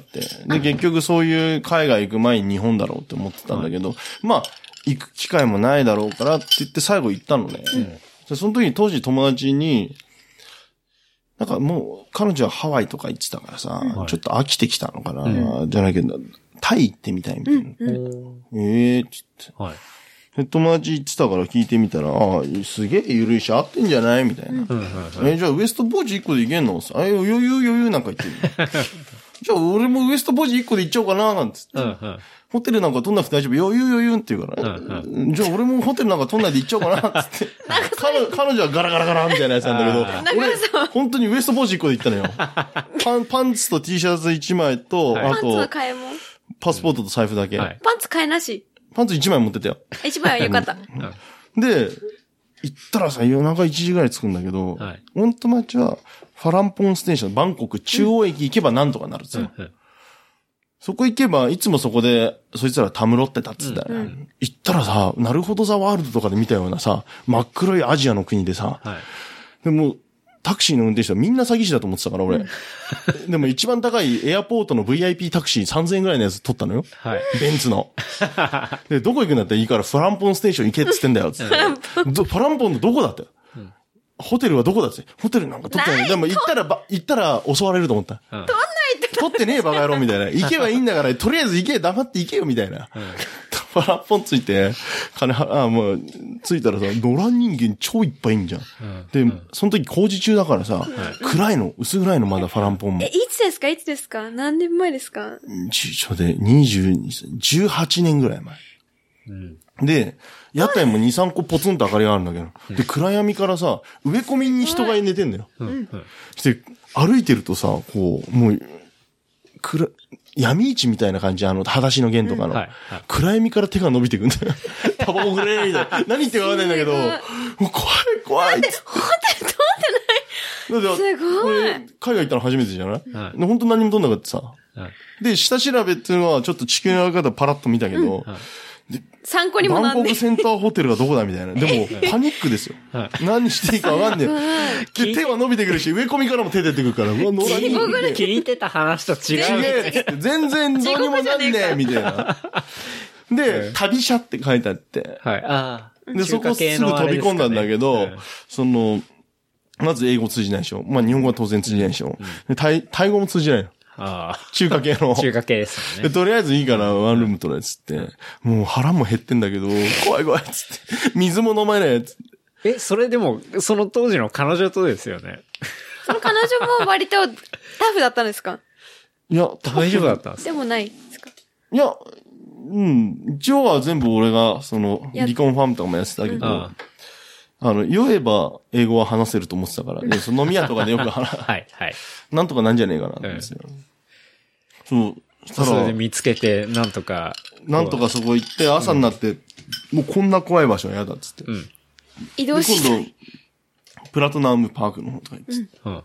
た。で、結局そういう海外行く前に日本だろうって思ってたんだけど、まあ、行く機会もないだろうからって言って最後行ったのね。でその時に当時友達に、なんかもう、彼女はハワイとか行ってたからさ、はい。ちょっと飽きてきたのかな、じゃないけど、タイ行ってみたいみたいな。ええー、つって。はい。で友達行ってたから聞いてみたら、ああ、すげえ緩いし合ってんじゃないみたいな。うんうんえ、じゃあウエストポーチ1個でいけんの？あ、余裕余裕なんか言ってる。じゃあ俺もウエストポーチ1個で行っちゃおうかななんつって。うんうん。ホテルなんか取んなくて大丈夫？余裕余裕って言うから。うんじゃあ俺もホテルなんか取んないで行っちゃおうかなっつって。彼彼女はガラガラガラみたいなやつなんだあけど、俺、本当にウエストポーチ1個で行ったのよ。パン、パンツと T シャツ1枚と、はいあパンツのと、買い物。パスポートと財布だけ。はい。パンツ買えなし。パンツ1枚持ってたよ。一番はよかった。で、行ったらさ、夜中1時ぐらい着くんだけど、はい俺の友達は、ファランポンステーション、バンコク中央駅行けばなんとかなるんですよ。うんそこ行けば、いつもそこで、そいつらたむろってたっつったよ、行ったらさ、なるほどザワールドとかで見たようなさ、真っ黒いアジアの国でさ、はい。でも、タクシーの運転手はみんな詐欺師だと思ってたから、俺。でも一番高いエアポートの VIP タクシー3000円ぐらいのやつ取ったのよ。はい。ベンツの。で、どこ行くんだったらいいからフランポンステーション行けっつってんだよ、つって。どフランポンのどこだって。ホテルはどこだって。ホテルなんか取ってない。でも行ったらば、行ったら襲われると思った。うん取ってねえバカ野郎みたいな。行けばいいんだから、とりあえず行け、黙って行けよみたいな。フランポンついて、金は、あ、もう、ついたらさ、野良人間超いっぱいいんじゃん。で、その時工事中だからさ、暗いの、薄暗いのまだフランポンもえ、。いつですか？いつですか？何年前ですか？ちちょで、22、18年ぐらい前。で、屋台も2、3個ポツンと明かりがあるんだけど。で、暗闇からさ、植え込みに人が寝てんだよ。して、歩いてるとさ、こう、もう、暗、闇市みたいな感じ、あの、裸足の弦とかの。はいはい暗闇から手が伸びてくんだよ。タバコくれみたいな。何言ってわかんないんだけど、もう怖い怖いっつって。ホテル通ってないだってすごい俺海外行ったの初めてじゃない、はいで本当何も取んなかったさ。はい。で、下調べっていうのはちょっと地球の上方パラッと見たけど、参考にもバなんでンコクセンターホテルがどこだみたいな。でも、パニックですよ。は何していいかわかんねえ。で、手は伸びてくるし、植え込みからも手出てくるから、うわ、野良人間。聞いてた話と違う。違え全然どうにもなんねえ、みたいな。で、旅車って書いてあって。はい。ああ。で、そこすぐ飛び込んだんだけど、その、まず英語通じないでしょ。まあ日本語は当然通じないでしょ。でタイ、タイ語も通じないの。あ中華系のあ。。中華系ですね。とりあえずいいからワンルーム取れっつって。もう腹も減ってんだけど、怖い怖いっつって。水も飲めないっつって。え、それでも、その当時の彼女とですよね。その彼女も割とタフだったんですか？いや、大丈夫だったんですか？でもないですか？いや、うん。一応は全部俺が、その、離婚ファームとかもやってたけど、ああの、酔えば英語は話せると思ってたから、で、その飲み屋とかでよく話、あ。はい、はい。なんとかなんじゃねえかな、んですよ。そう。そしたらそれで、見つけて、なんとか。なんとかそこ行って、朝になって、もうこんな怖い場所は嫌だっつって。で、うん。移動した今度、プラトナムパークの方とか行って、うん、うん。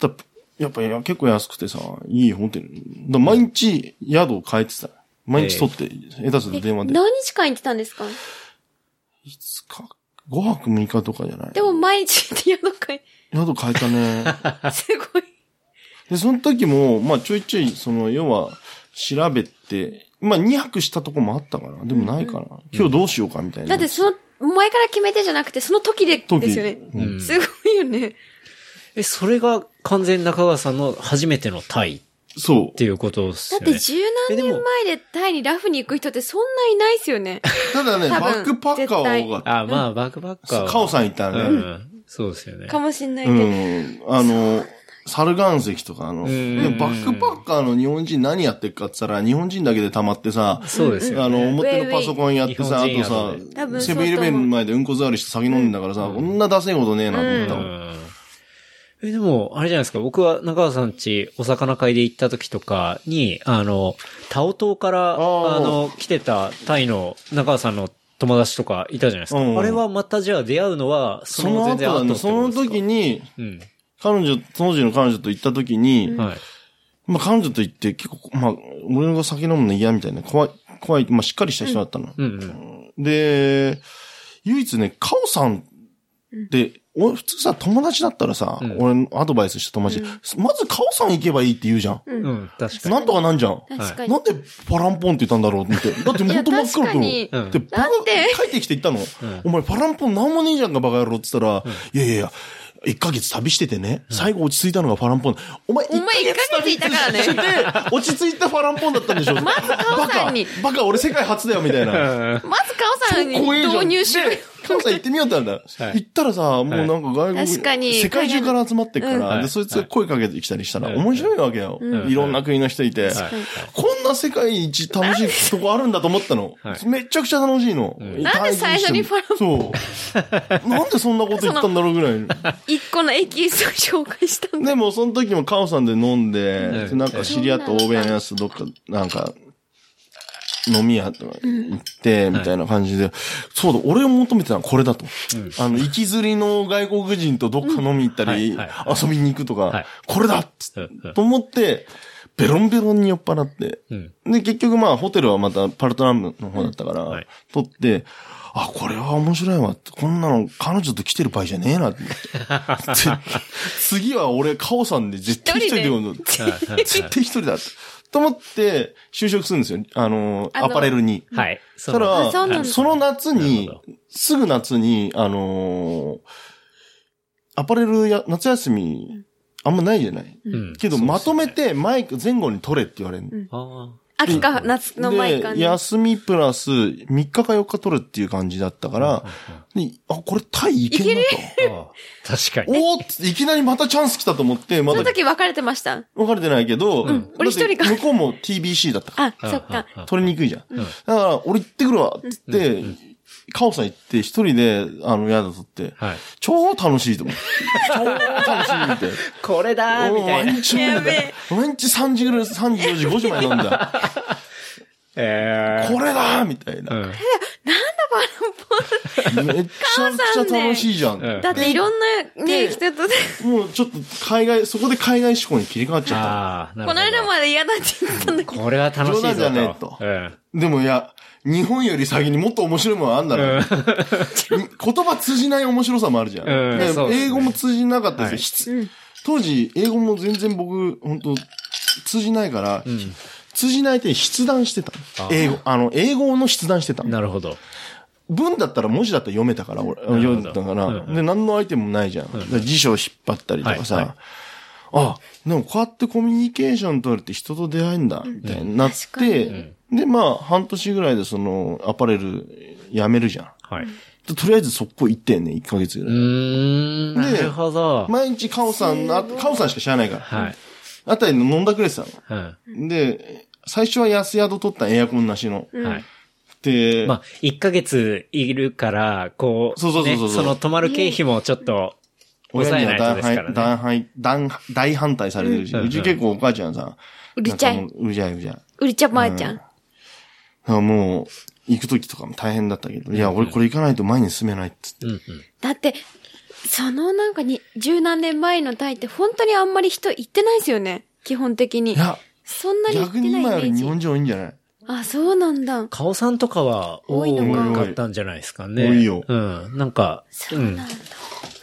だやっぱり結構安くてさ、いいホテル。だ毎日宿を変えてた。毎日取って、下手すると電話で。何日間行ってたんですか？いつか、5泊6日とかじゃないでも毎日行って宿変えたね。すごい。で、その時も、まあちょいちょい、その、要は、調べて、まあ2泊したとこもあったから、でもないかな。今日どうしようかみたいな。だってその、前から決めてじゃなくて、その時で、時ですよね。うんすごいよね。え、それが完全中川さんの初めてのタイ？っそう。ていうことですよね。だって十何年前でタイにラフに行く人ってそんないないですよね。ただね、バックパッカーは多かった。あ、まあ、バックバッカーは。カオさん行ったね。ん。そうですよね。かもしんないけうど。ん。あの、サル岩石とかあの、バックパッカーの日本人何やってっかって言ったら、日本人だけで溜まってさ、そうですよね。あの、表のパソコンやってさ、あとさセブンイレブンの前でうんこ座りして酒飲んでんだからさ、こんなダセいことねえなと思ったえ、でも、あれじゃないですか。僕は中川さんちお魚会で行った時とかに、あの、タオ島から、あーの、来てたタイの中川さんの友達とかいたじゃないですか。うんあれはまたじゃあ出会うのは、そそのの全然後後だね、その時に。に、うん。彼女、当時の彼女と行った時に、はい。まあ彼女と行って結構、まあ、俺が酒飲むの嫌みたいな、怖い、怖い、まあしっかりした人だったの。うんうん。で、唯一ね、カオさんって、俺普通さ、友達だったらさ、ん俺のアドバイスした友達、まずカオさん行けばいいって言うじゃん。うん、確かに。なんとかなんじゃん。確かに。なんでパランポンって言ったんだろうって。だって元真っ黒と。いや確かにうんで、パラなんで？帰ってきて言ったの。お前パランポンなんもねえじゃんかバカ野郎って言ったら、いやいやいや、一ヶ月旅しててね、最後落ち着いたのがパランポン。お前お前一ヶ月いたからねしてて、落ち着いたパランポンだったんでしょ。まずカオさんにバカ、バカ俺世界初だよみたいな。まずカオさんに導入しろよ。でカオさん行ってみようってなんだ。はい行ったらさ、もうなんか外国、確かに世界中から集まってくから、うんで、そいつが声かけてきたりしたら、はい面白いわけよ。いろんな国の人いて。はいこんな世界一楽しいとこあるんだと思ったのは。いめちゃくちゃ楽しいの。なんで最初にパランそう。なんでそんなこと言ったんだろうぐらい。一個のエキスを紹介したんだ。でも、その時もカオさんで飲んで、うんなんか知り合った欧米のやつどっか、なんか、飲み屋とか行って、みたいな感じで、そうだ、俺を求めてたのはこれだと。あの、行きずりの外国人とどっか飲み行ったりうんはいは、遊びに行くとかはい、これだと思って、ベロンベロンに酔っ払って。うん。で、結局まあ、ホテルはまたパルトナムの方だったから、うんはい撮って、あ、これは面白いわ。こんなの彼女と来てる場合じゃねえなって 次は俺、カオさんで絶対一人で呼んだ。絶対一人だって。と思って、就職するんですよ。あの、あのアパレルに。はい。そたら、その夏にすぐ夏に、あのーアパレルや、夏休み、あんまないじゃない。うんけど、まとめ、て、マイク、前後に取れって言われる秋か夏の前かで、ね。休みプラス3日か4日取るっていう感じだったから、であ、これタイいけんなーあー。確かに。と。おーっていきなりまたチャンス来たと思って、まだその時別れてました。分かれてないけど、ん俺一人か向こうも TBC だったから、あ、そっか。取りにくいじゃん。だから、俺行ってくるわって言って、カオさん行って一人で、あの、宿取って、はい。超楽しいと思って。超楽しいって。これだーみたいな。毎日。毎日3時ぐらい、3時、4時、5時まで飲んだ。えこれだみたいな。うん。めっちゃくちゃ楽しいじゃん。うんだっていろんなね、人とで、もうちょっと海外、そこで海外志向に切り替わっちゃっああ、なるほど。この間まで嫌だって言ってたんだけど。これは楽しいぞと。冗談じゃねえとうん。た。でもいや、日本より先にもっと面白いものあんだろ。言葉通じない面白さもあるじゃん。英語も通じなかったはい。ですよ。当時、英語も全然僕、本当通じないから、通じない手に筆談してた英語、あの、英語の筆談してたの。なるほど。文だったら文字だったら読めたから、俺、読んだから、うんで、何のアイテムもないじゃん。で辞書を引っ張ったりとかさ、はいはい。あ、でもこうやってコミュニケーション取るって人と出会えんだ、みたいになって、で、まあ、半年ぐらいでその、アパレル辞めるじゃん。はい。でとりあえず速攻行ってんね、1ヶ月ぐうらい。ーん。なるほど。毎日カオさん、あカオさんしか知らないから。はい。あたりの飲んだくれてたうん。の。で、最初は安宿取ったエアコンなしの。はい。で、まあ、1ヶ月いるから、こう、そうそうそうそうねその泊まる経費もちょっと、親抑えないとですからね。大反大大反対されてるし、うんうち結構お母ちゃんさ、うるちゃいなんかもううじゃいうじゃい。うりちゃばあちゃん。だからもう、行く時とかも大変だったけど、いや、俺これ行かないと前に進めないっつって。うんうん。だって、そのなんかに、十何年前のタイって本当にあんまり人行ってないですよね。基本的にい。や、そんなに行って逆に今ないイメージ。より日本人多いんじゃない？あ、そうなんだ。カオさんとかは多多いのかかったんじゃないですかね。多いようん。なんか、そうなんだ。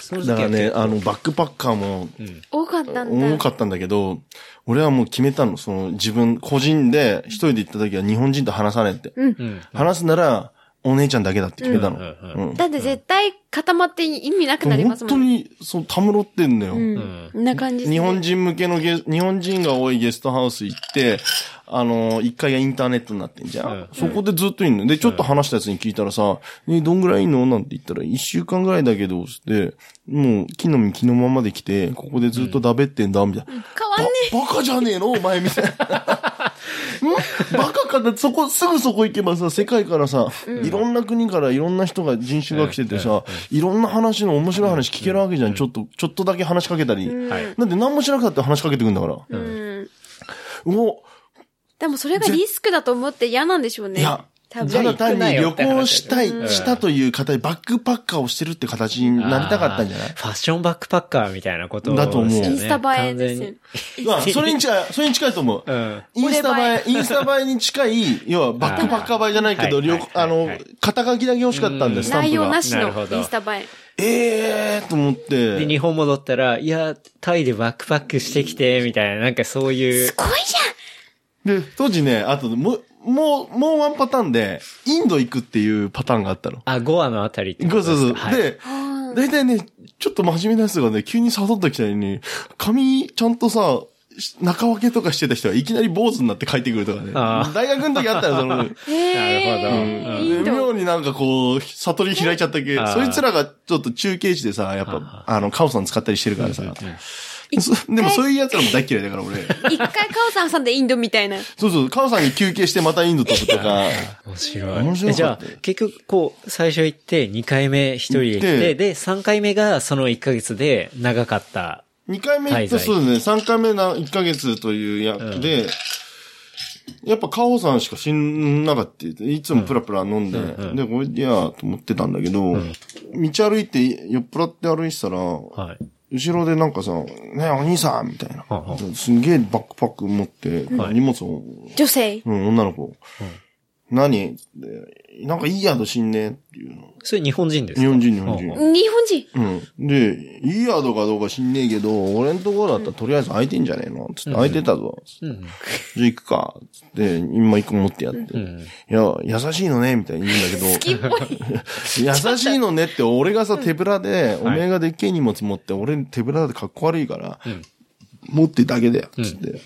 その時はだからね、あの、バックパッカーもうん。多かったんだ。多かったんだけど、俺はもう決めたの。その、自分、個人で一人で行った時は日本人と話さないって。うん。うん。話すなら、お姉ちゃんだけだって決めたの。うんうんだって絶対固まって意味なくなります本当もんね。に、そう、たむろってんだよ。うん。な感じ日本人向けのゲス、日本人が多いゲストハウス行って、あの、一階がインターネットになってんじゃん。うんそこでずっといんの。で、ちょっと話したやつに聞いたらさ、え、どんぐらいいんの？なんて言ったら、一週間ぐらいだけど、って、もう、木の実木のままで来て、ここでずっとだべってんだ、みたいな。変わんねば、バカじゃねえの？お前、みたいな。んバカかだって、そこ、すぐそこ行けばさ、世界からさ、いろんな国からいろんな人が、人種が来ててさ、いろんな話の面白い話聞けるわけじゃん。ちょっと、ちょっとだけ話しかけたり。はい。だって何もしなくたって話しかけてくんだから。え。うん。おでもそれがリスクだと思って嫌なんでしょうね。いや。ただ単に旅行したい、うんしたという形でバックパッカーをしてるって形になりたかったんじゃない？ファッションバックパッカーみたいなことだと思うですよねインスタ映えですよ。まあ、それに近い、それに近いと思う。うん。インスタ映え、俺インスタ映えに近い、要はバックパッカー映えじゃないけど、はい旅あの肩書きだけ欲しかったんです、スタンプが内容な。しのインスタ映え。ええーと思っで、て。日本戻ったら、いや、タイでバックパックしてきて、みたいな、なんかそういうす。ごいじで、当時ね、あと、もう、もう、もうワンパターンで、インド行くっていうパターンがあったの。あ、ゴアのあたりってそうそうそう。はいで、大体ね、ちょっと真面目なやつがね、急に誘ってきたように、髪ちゃんとさ、中分けとかしてた人がいきなり坊主になって帰ってくるとかね。大学の時あったよ、その。なるほど。妙になんかこう、悟り開いちゃったけそいつらがちょっと中継地でさ、やっぱ、あの、カオさん使ったりしてるからさ。でもそういう奴らも大嫌いだから俺。一回カオさんさんでインドみたいな。そうそう、カオさんに休憩してまたインド飛ぶとか。面白い。面白かったえじゃあ、結局、こう、最初行って、2回目一人で行っ行ってて、で、3回目がその1ヶ月で長かった。2回目行って、そうですね、3回目な1ヶ月というや、うんで、やっぱカオさんしか死んなかった。いつもプラプラ飲んで、うんうんで、これでやと思ってたんだけど、ん道歩いて、酔っ払って歩いてたら、はい。後ろでなんかさ、ねえお兄さんみたいなはあは。すんげえバックパック持って、はい荷物を、女性。うん、女の子。何？でなんかいい宿死んねえっていうの。それ日本人ですか？日本人、日本人。日本人？うん。で、いい宿かどうか知んねえけど、俺んところだったらとりあえず空いてんじゃねえの？つって、空いてたぞ。うん。じゃあ行くか。つって、今一個持ってやって。うん。いや、優しいのね、みたいに言うんだけど。好きっぽい。優しいのねって、俺がさ、手ぶらで、おめえがでっけえ荷物持って、俺手ぶらでかっこ悪いから、うん持ってだけだよ、つって。で、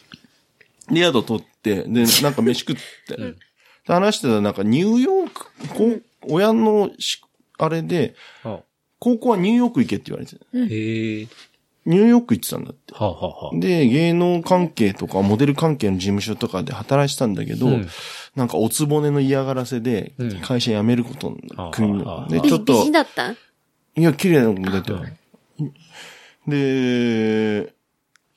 宿取って、で、なんか飯食って。で話してたら、なんかニューヨーク、こう親のし、あれで、あ高校はニューヨーク行けって言われて。へえ。ニューヨーク行ってたんだって。はあ、はあはあ、で、芸能関係とか、モデル関係の事務所とかで働いてたんだけど、うんなんかおつぼねの嫌がらせでうん、会社辞めることにああ国ああの。で、美ちょっと美人、だった？いや、綺麗な子出てる。で、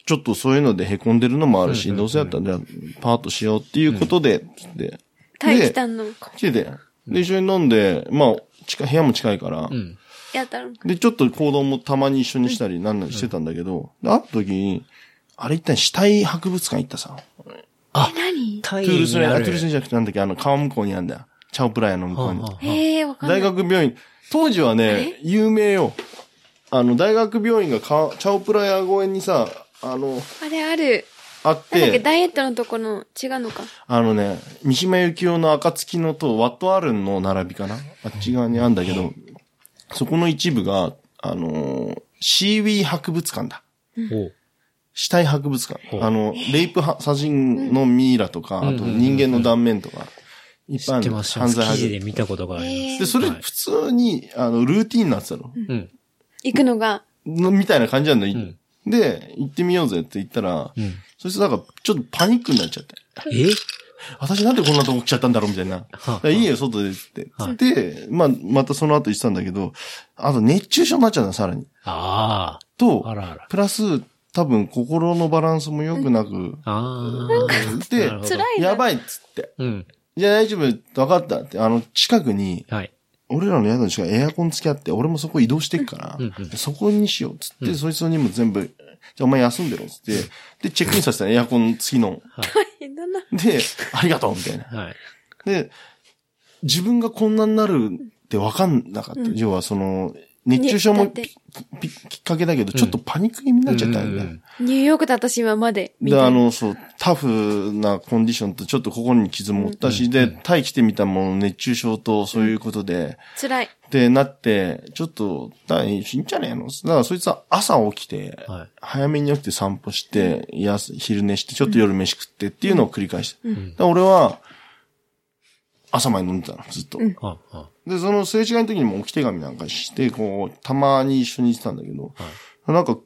ちょっとそういうので凹んでるのもあるし、うんうんうんどうせやったらじゃあパートしようっていうことで、つって。タイ来たの。来てて。で、一緒に飲んで、まあ、近い部屋も近いから、うん。やったの。で、ちょっと行動もたまに一緒にしたりなんなりしてたんだけど、で会った時に、あれ一体死体博物館行ったさ。あえ、何？タイトゥールスね。トゥールスねじゃなくてなんだっけ、あの、川向こうにあるんだよ。チャオプラヤの向こうに。はあはあええー、わかんない。大学病院。当時はね、有名よ。あの、大学病院がかチャオプラヤ公園にさ、あの、あれある。あっなんだっけ、て、ダイエットのとこの、違うのか。あのね、三島由紀夫の暁のとワットアルンの並びかなあっち側にあるんだけど、そこの一部が、あのーシーウィー博物館だ。おう死体博物館あの、レイプは殺人のミイラとか、あと人間の断面とか、いっぱいある知ってます。犯罪記事博で見たことがあります。で、それはい普通に、あの、ルーティンになってたの。うん。行くのが。のみたいな感じなんだ。んで、行ってみようぜって言ったら、うん。そしてなんか、ちょっとパニックになっちゃって。え私なんでこんなとこ来ちゃったんだろう？みたいな。いいよ、外でって。はいで、まあ、またその後言ってたんだけど、あと熱中症になっちゃうんだ、さらに。あとあ。あ、らあら。プラス、多分心のバランスも良くなく、あでなるほど辛いな。やばいっつって。あ。うん。じゃあ大丈夫、分かったって。あの、近くに、はい。俺らの宿の近くにエアコン付き合って、俺もそこ移動してっから、うんうんそこにしようっつって、そいつの荷物全部、じゃあお前休んでろっつって、で、チェックインさせたらエアコン付きの。大変だな。で、ありがとうみたいな。はい。で、自分がこんなになるって分かんなかった。要はその、熱中症もきっかけだけど、ちょっとパニック気味になっちゃったよ。うんニューヨークで私今まで見で、た。あの、そう、タフなコンディションとちょっと心に傷も負ったし、で、タイ来てみたもの、熱中症とそういうことで、辛い。ってなって、ちょっと、だいいんじゃねえの？だからそいつは朝起きて、はい。早めに起きて散歩して、やす昼寝して、ちょっと夜飯食ってっていうのを繰り返して。ん。だから俺は、朝まで飲んでたの、ずっと。で、そのすれ違いの時にも置き手紙なんかして、こう、たまに一緒に行ってたんだけど、なんか、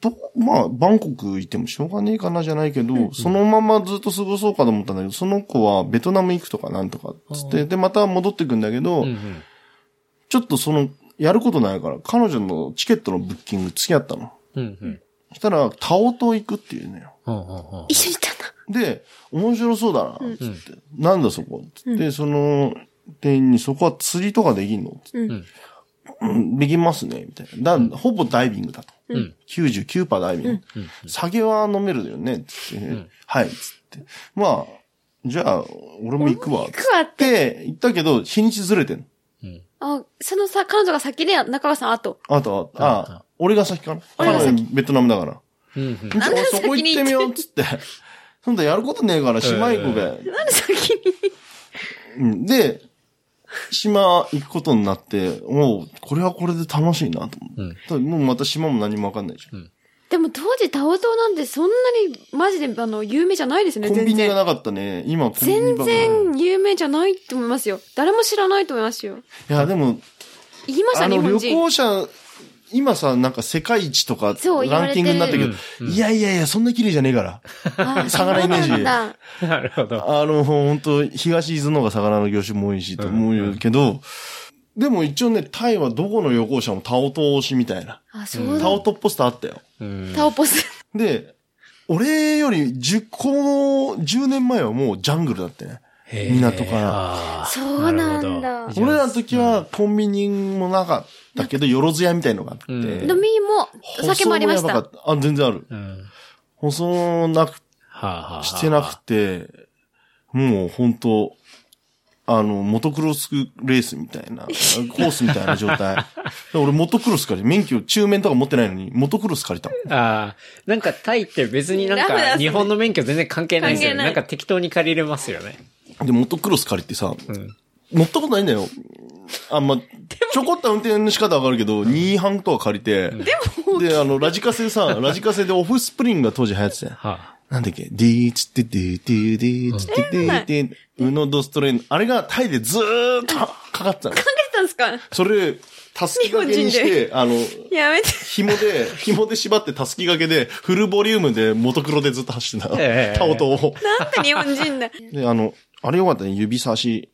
ど、まあ、バンコク行ってもしょうがねえかなじゃないけど、そのままずっと過ごそうかと思ったんだけど、その子はベトナム行くとかなんとか、つって、で、また戻ってくんだけど、うんうん。ちょっとその、やることないから、彼女のチケットのブッキング付き合ったの。うんうん。そしたら、タオ島行くっていうのよ。はあはあはあ一緒に行ったんだ。で、面白そうだな、つって。なんだそこつって、その、店員にそこは釣りとかできんの？つってうん。うんできますね、みたいな。だほぼダイビングだと。うん。99%ダイビング。酒は飲めるよね、つって、はい、つって。まあ、じゃあ、俺も行くわ、行くわって。て、言ったけど、日にちずれてんうん。あ、そのさ、彼女が先で、中川さん後。あとは、ああ、俺が先かな？彼女ベトナムだから。うんうん。じゃあそこ行ってみよう、つって。そんなやることねえから、島行こうべ。なんで先に？うんで、島行くことになって、もう、これはこれで楽しいなと思うんう。ただもうまた島も何もわかんないじゃん。でも当時タオ島なんてそんなにマジであの、有名じゃないですよね、コンビ全然。ニがなかったね。今コンビニ全然有名じゃないと思いますよ。誰も知らないと思いますよ。いや、でも、言いました、あの、旅日本人。行者、今さ、なんか世界一とか、そう言わランれてるキングになったけど、うんいやいやいや、そんな綺麗じゃねえから。あ 魚イメージそうなんだなるほど。あの、本当東伊豆の方が魚の業種も多いし、と思うけど、でも一応ね、タイはどこの旅行者もタオ島推しみたいな。あ、そうだ。タオ島ポスターあったよ。うん。タオポス。で、俺より10個、10年前はもうジャングルだってね。港からそうなんだど。俺らの時はコンビニもなかったけど、よろず屋みたいのがあって。うん飲みも、お酒もありました舗装やば。かったあ、全然ある。うん。舗装なく、してなくて、もう本当あの、モトクロスレースみたいな、コースみたいな状態。で俺モトクロス借り、免許中面とか持ってないのに、モトクロス借りたもん。ああ、なんかタイって別になんか日本の免許全然関係ないですよね。なんか適当に借りれますよね。で、モトクロス借りてさ、うん。乗ったことないんだよ。あんま、ちょこっと運転の仕方わかるけど、2半とか借りて、で、あの、ラジカセさ、ラジカセでオフスプリングが当時流行ってたよ。はあ。なんだっけ？ディーチってディーディーディーチってディーディーウノドストレイン。あれがタイでずーっとかかってたの。かけてたんですかそれ、たすき掛けにし日本て、あの、やめて。紐で、紐で縛ってたすき掛けで、フルボリュームでモトクロでずっと走ってた。ええタオトを。なんて日本人だ。で、あの、あれよかったね、指差し、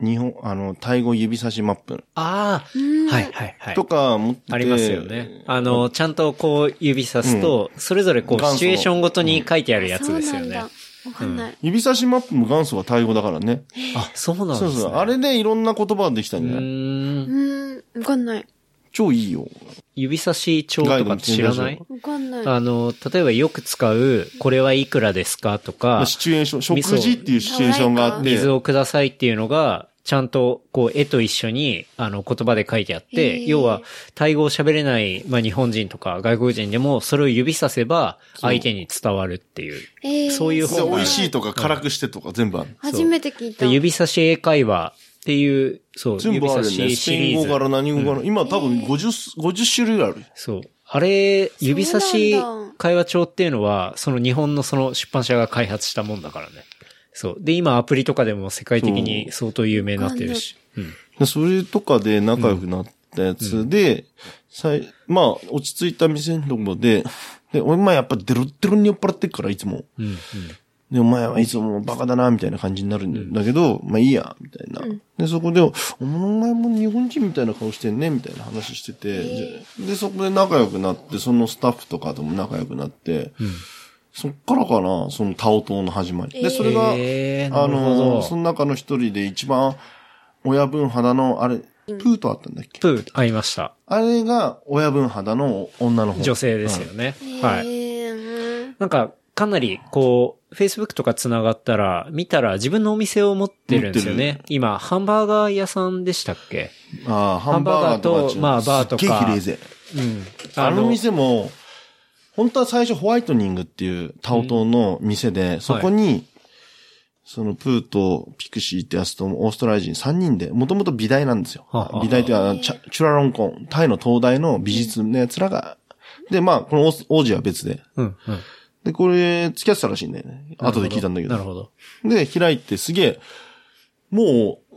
日本、あの、タイ語指差しマップああ、はいはいはい。とか持っててありますよね。あの、ちゃんとこう指さすと、それぞれこうシチュエーションごとに書いてあるやつですよね。わかんない。指差しマップも元祖がタイ語だからね。あ、そうなんですね。そうそう。あれでいろんな言葉ができたんうじゃない？ーん。うーん、わかんない。超いいよ。指差し帳とかって知らない？わかんない。あの、例えばよく使う、これはいくらですかとか、シチュエーション、食事っていうシチュエーションがあって。水をくださいっていうのが、ちゃんと、こう、絵と一緒に、あの、言葉で書いてあって、要は、タイ語を喋れない、まあ、日本人とか外国人でも、それを指させば、相手に伝わるっていう。えーそういうで方が美味しいとか辛くしてとか全部ある。初めて聞いた。で指差し英会話っていう、そう、全部あるよね。ス。ペイン語から何語から。今多分50、50種類ある。そう。あれ、指差し会話帳っていうのは、その日本のその出版社が開発したもんだからね。そう。で、今アプリとかでも世界的に相当有名になってるし。うん。でそれとかで仲良くなったやつで、さいまあ、落ち着いた店のとこで、で、お前やっぱデロッデロに酔っ払ってっから、いつも。うん。うん。で、お前はいつもバカだな、みたいな感じになるんだけど、まあいいや、みたいな。で、そこで、お前も日本人みたいな顔してんね、みたいな話してて、でで、そこで仲良くなって、そのスタッフとかとも仲良くなって、そっからかな、そのタオ島の始まり。で、それが、えーなあの、その中の一人で一番親分肌の、あれ、プーとあったんだっけ？プー、会いました。あれが親分肌の女の方。女性ですよね。はい。えーなんか、かなり、こう、Facebook とか繋がったら、見たら自分のお店を持ってるんですよ持ね。今、ハンバーガー屋さんでしたっけ？ああ、ハンバーガーとまあバーとかすっげえ綺麗ぜ。うん。あの店も、本当は最初ホワイトニングっていうタオ島の店で、そこに、そのプーとピクシーってやつとオーストラリア人3人で、もともと美大なんですよは美大っていうのはチュラロンコン、タイの東大の美術のやつらが、で、まあ、この王子は別で。うん、うん。で、これ、付き合ってたらしいんだよね。後で聞いたんだけど。なるほど。で、開いてすげえ、もう、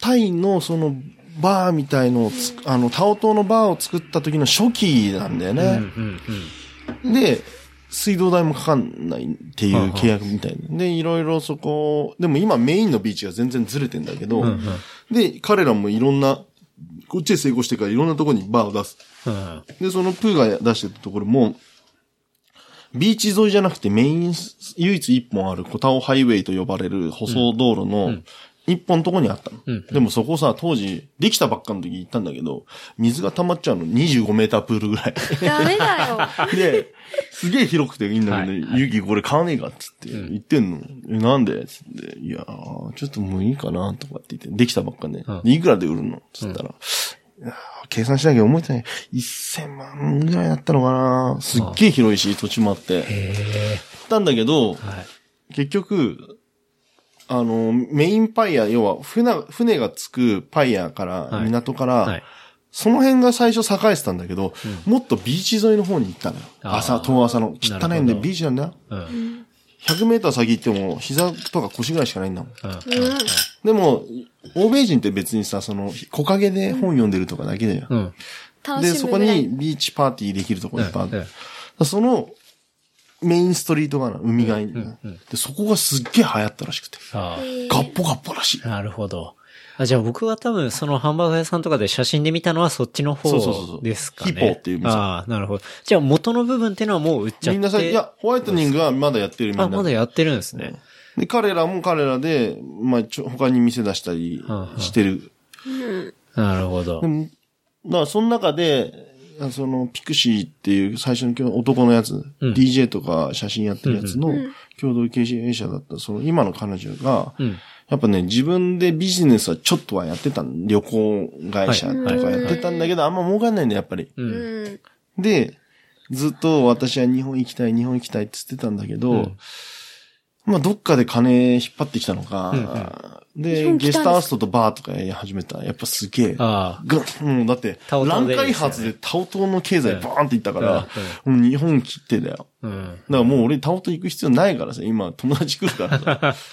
タイのその、バーみたいのをつ、あの、タオ島のバーを作った時の初期なんだようん、うね。ん、で、水道代もかかんないっていう契約みたいな。で、いろいろそこ、でも今メインのビーチが全然ずれてんだけど、うん。うん、で、彼らもいろんな、こっちで成功してからいろんなところにバーを出す。うん。で、そのプーが出してたところも、ビーチ沿いじゃなくてメイン、唯一一本あるコタオハイウェイと呼ばれる舗装道路の一本のとこにあったの。うん。でもそこさ、当時、できたばっかの時行ったんだけど、水が溜まっちゃうの。25メータープールぐらい。ダメだよ。で、すげえ広くていいんだけど、はい。ユキこれ買わねえかっつって言ってんの。え、なんで？つって、いやー、ちょっともういいかなとかって言って、できたばっかね。うん。でいくらで売るの？つったら、計算しなきゃ思えてない。1000万ぐらいだったのかなすっげえ広いし、土地もあって。たんだけど、はい。結局、あの、メインパイヤー、要は船、船が着くパイヤーから、はい港から、はい。その辺が最初栄えてたんだけど、もっとビーチ沿いの方に行ったのよ。朝、遠朝の。汚いんでビーチなんだよ。うん。100メーター先行っても、膝とか腰ぐらいしかないんだもん。うん。でも、欧米人って別にさ、その、木陰で本読んでるとかだけだよ。うん。で、楽しむそこにビーチパーティーできるとこいっぱいある。うんその、メインストリートがな、海側に、で、そこがすっげえ流行ったらしくて。あガッポガッポらしい。あ、なるほど。あ、じゃあ僕は多分そのハンバーガー屋さんとかで写真で見たのはそっちの方そうそうそうそうですかね。ヒポっていう店ああ、なるほど。じゃあ元の部分っていうのはもう売っちゃって。みんなさ、いや、ホワイトニングはまだやってるみんな。あ、まだやってるんですね。で、彼らも彼らで、まあ、ちょ他に店出したりしてる。なるほどで。も、だからその中で、あその、ピクシーっていう最初の男のやつ、うん DJ とか写真やってるやつのん共同経営者だった、その今の彼女が、うん。やっぱね、自分でビジネスはちょっとはやってたん旅行会社とかやってたんだけど、あんま儲かんないんだよ、やっぱり。う。うんん。で、ずっと私は日本行きたい、日本行きたいって言ってたんだけど、うんまあどっかで金引っ張ってきたのか、日で、本来たんですゲストハウストとバーとかやり始めた。やっぱすげえ。あが、もうだって、乱開発でタオ島の経済バーンっていったから、うんもう日本切ってだよ。あ。うん。だからもう俺タオ島行く必要ないからさ、今友達来るからさ。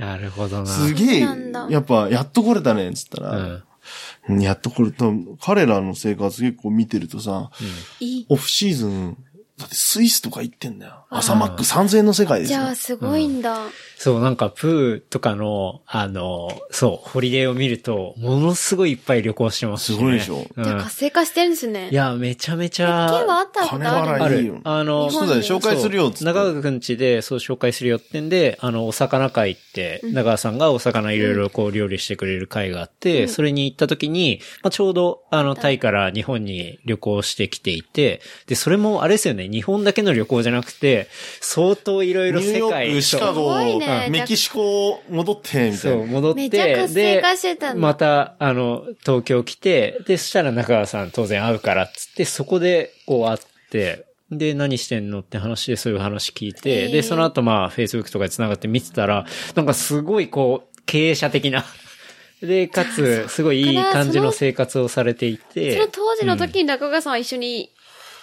なるほどな。すげえやっぱやっと来れたね、つったら、うん。うんやっと来れた。彼らの生活結構見てるとさ、いい。オフシーズン、だってスイスとか行ってんだよ。朝マック3000円の世界ですよじゃ。あ、すごいんだ。そう、なんか、プーとかの、あの、そう、ホリデーを見ると、ものすごいいっぱい旅行してますし、ね。すごいでしょうんじゃあ、活性化してるんですね。いや、めちゃめち金ゃ、はあったことある金払いいいよある。あの、そうだよ、紹介するよ、つって。中川くん家でそう紹介するよってんで、あの、お魚会って、中川さんがお魚いろいろこう料理してくれる会があって、それに行った時に、まあ、ちょうど、あの、タイから日本に旅行してきていて、で、それもあれですよね、日本だけの旅行じゃなくて、相当いろいろニュー世界、ヨーク、シカそうゴ、すごいね。メキシコ戻って、みたそう、いな。戻って、めってで、また、あの、東京来て、で、そしたら中川さん当然会うからっつって、そこで、こう会って、で、何してんのって話でそういう話聞いて、へー。で、その後まあ、Facebook とかで繋がって見てたら、なんかすごいこう、経営者的な、で、かつ、すごいいい感じの生活をされていて、その当時の時に中川さんは一緒に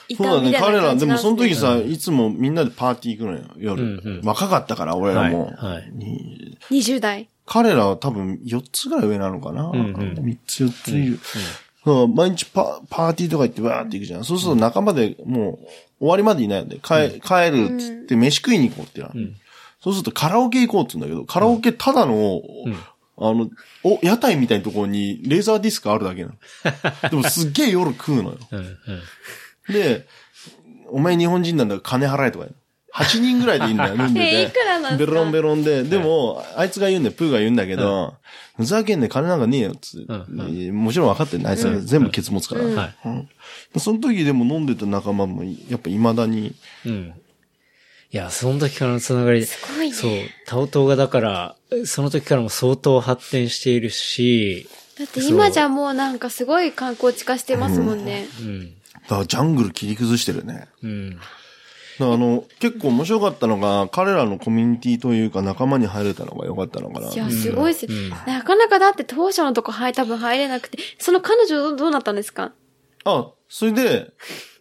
いそうだね、たみたいな彼ら、感じなんでもその時ねさ、いつもみんなでパーティー行くのよ、夜。うんうん若かったから、俺らも。はいはいに20代。彼らは多分4つぐらい上なのかな。んうん3つ4ついる。そう毎日パパーティーとか行ってわーって行くじゃん。そうすると仲間でもう終わりまでいないんで、帰帰るっつって飯食いに行こうってなる。そうするとカラオケ行こうって言うんだけど、カラオケただの、あの、お、屋台みたいなところにレーザーディスクあるだけなの。でもすっげえ夜食うのよ。うんうんで、お前日本人なんだから金払えとか言うの。8人ぐらいでいいんだよ、飲んでて。えいくらなんベロンベロンで。でも、あいつが言うんだよ、プーが言うんだけど、ふざけんね金なんかねえよ、つって、うんもちろん分かってんねあいつは全部ケツ持つから。はい。うんその時でも飲んでた仲間も、やっぱ未だに、うん。いや、その時からのつながりで。すごいねそう。タオ島がだから、その時からも相当発展しているし、だって今じゃもうなんかすごい観光地化してますもんね。うん。だからジャングル切り崩してるね。うん。だからあの、結構面白かったのが、彼らのコミュニティというか仲間に入れたのが良かったのかな。いや、すごいです、なかなかだって当初のとこ入多分入れなくて、その彼女どうなったんですか？あ、それで、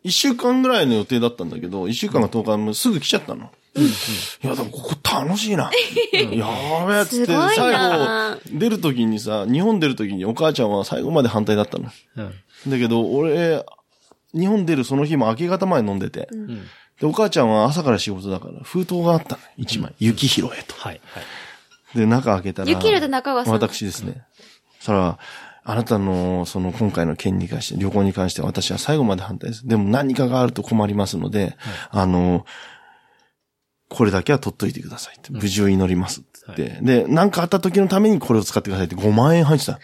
一週間ぐらいの予定だったんだけど、一週間が10日もうすぐ来ちゃったの。いや、でもここ楽しいな。やべえっつって、すごい最な後、出るときにさ、日本出るときにお母ちゃんは最後まで反対だったの。うん。だけど、俺、日本出るその日も明け方前飲んでて。で、お母ちゃんは朝から仕事だから、封筒があったの。一枚。雪拾えと。はい。はい。で、中開けたら。雪拾って中川さん私ですね。そしたら、あなたの、その今回の件に関して、旅行に関して私は最後まで反対です。でも何かがあると困りますので、あの、これだけは取っといてくださいって。無事を祈りますって言って。で、何かあった時のためにこれを使ってくださいって5万円入ってた。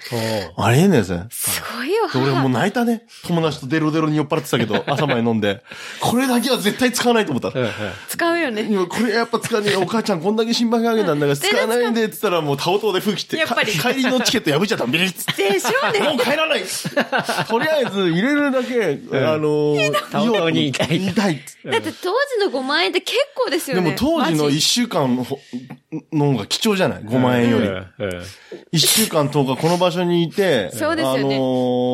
おあれえねえぜ。すごいよ。で俺もう泣いたね。友達とデロデロに酔っ払ってたけど、朝まで飲んで。これだけは絶対使わないと思った。うんうん使うよね。今これやっぱ使わねえ。お母ちゃんこんだけ心配かけたんだから 使わないんでって言ったらもうタオトで吹きって。やっぱりか帰りのチケット破っちゃった。ビリッつって。でしょうね。もう帰らない とりあえず入れるだけ、あのー、タオトにいたいいたいっつってだって当時の5万円って結構ですよね。でも当時のマ1週間のほの方が貴重じゃない ?5 万円より。うんうん1週間10日この場所にいて、そうですよねあの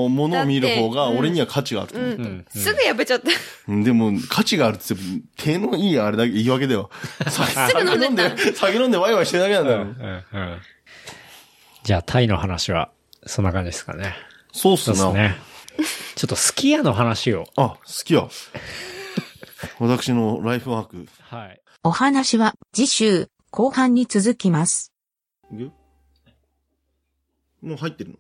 ー、物を見る方が俺には価値があると思う。うんすぐ破っちゃった。うんでも、価値があるって言っても、手のいいあれだけ言い訳だよ。酒ぐ飲んで酒飲んでワイワイしてるだけなんだよ。じゃあ、タイの話は、そんな感じですかね。そうっすな。そうですね。ちょっとスキヤの話を。あ、好きや。私のライフワーク。はい。お話は次週後半に続きます。いくよもう入ってるの？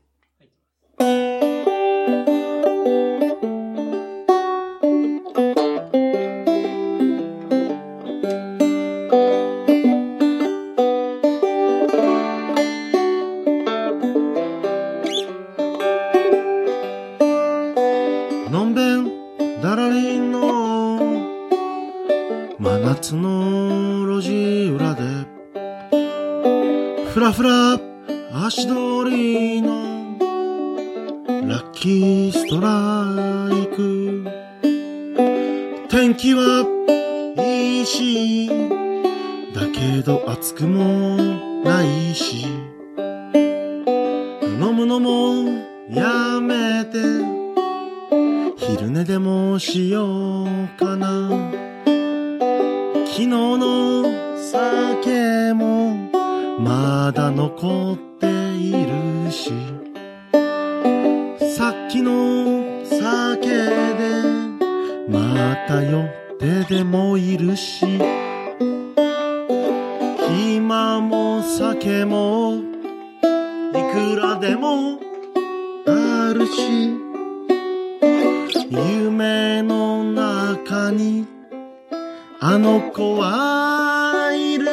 るし夢の中にあの子はいる。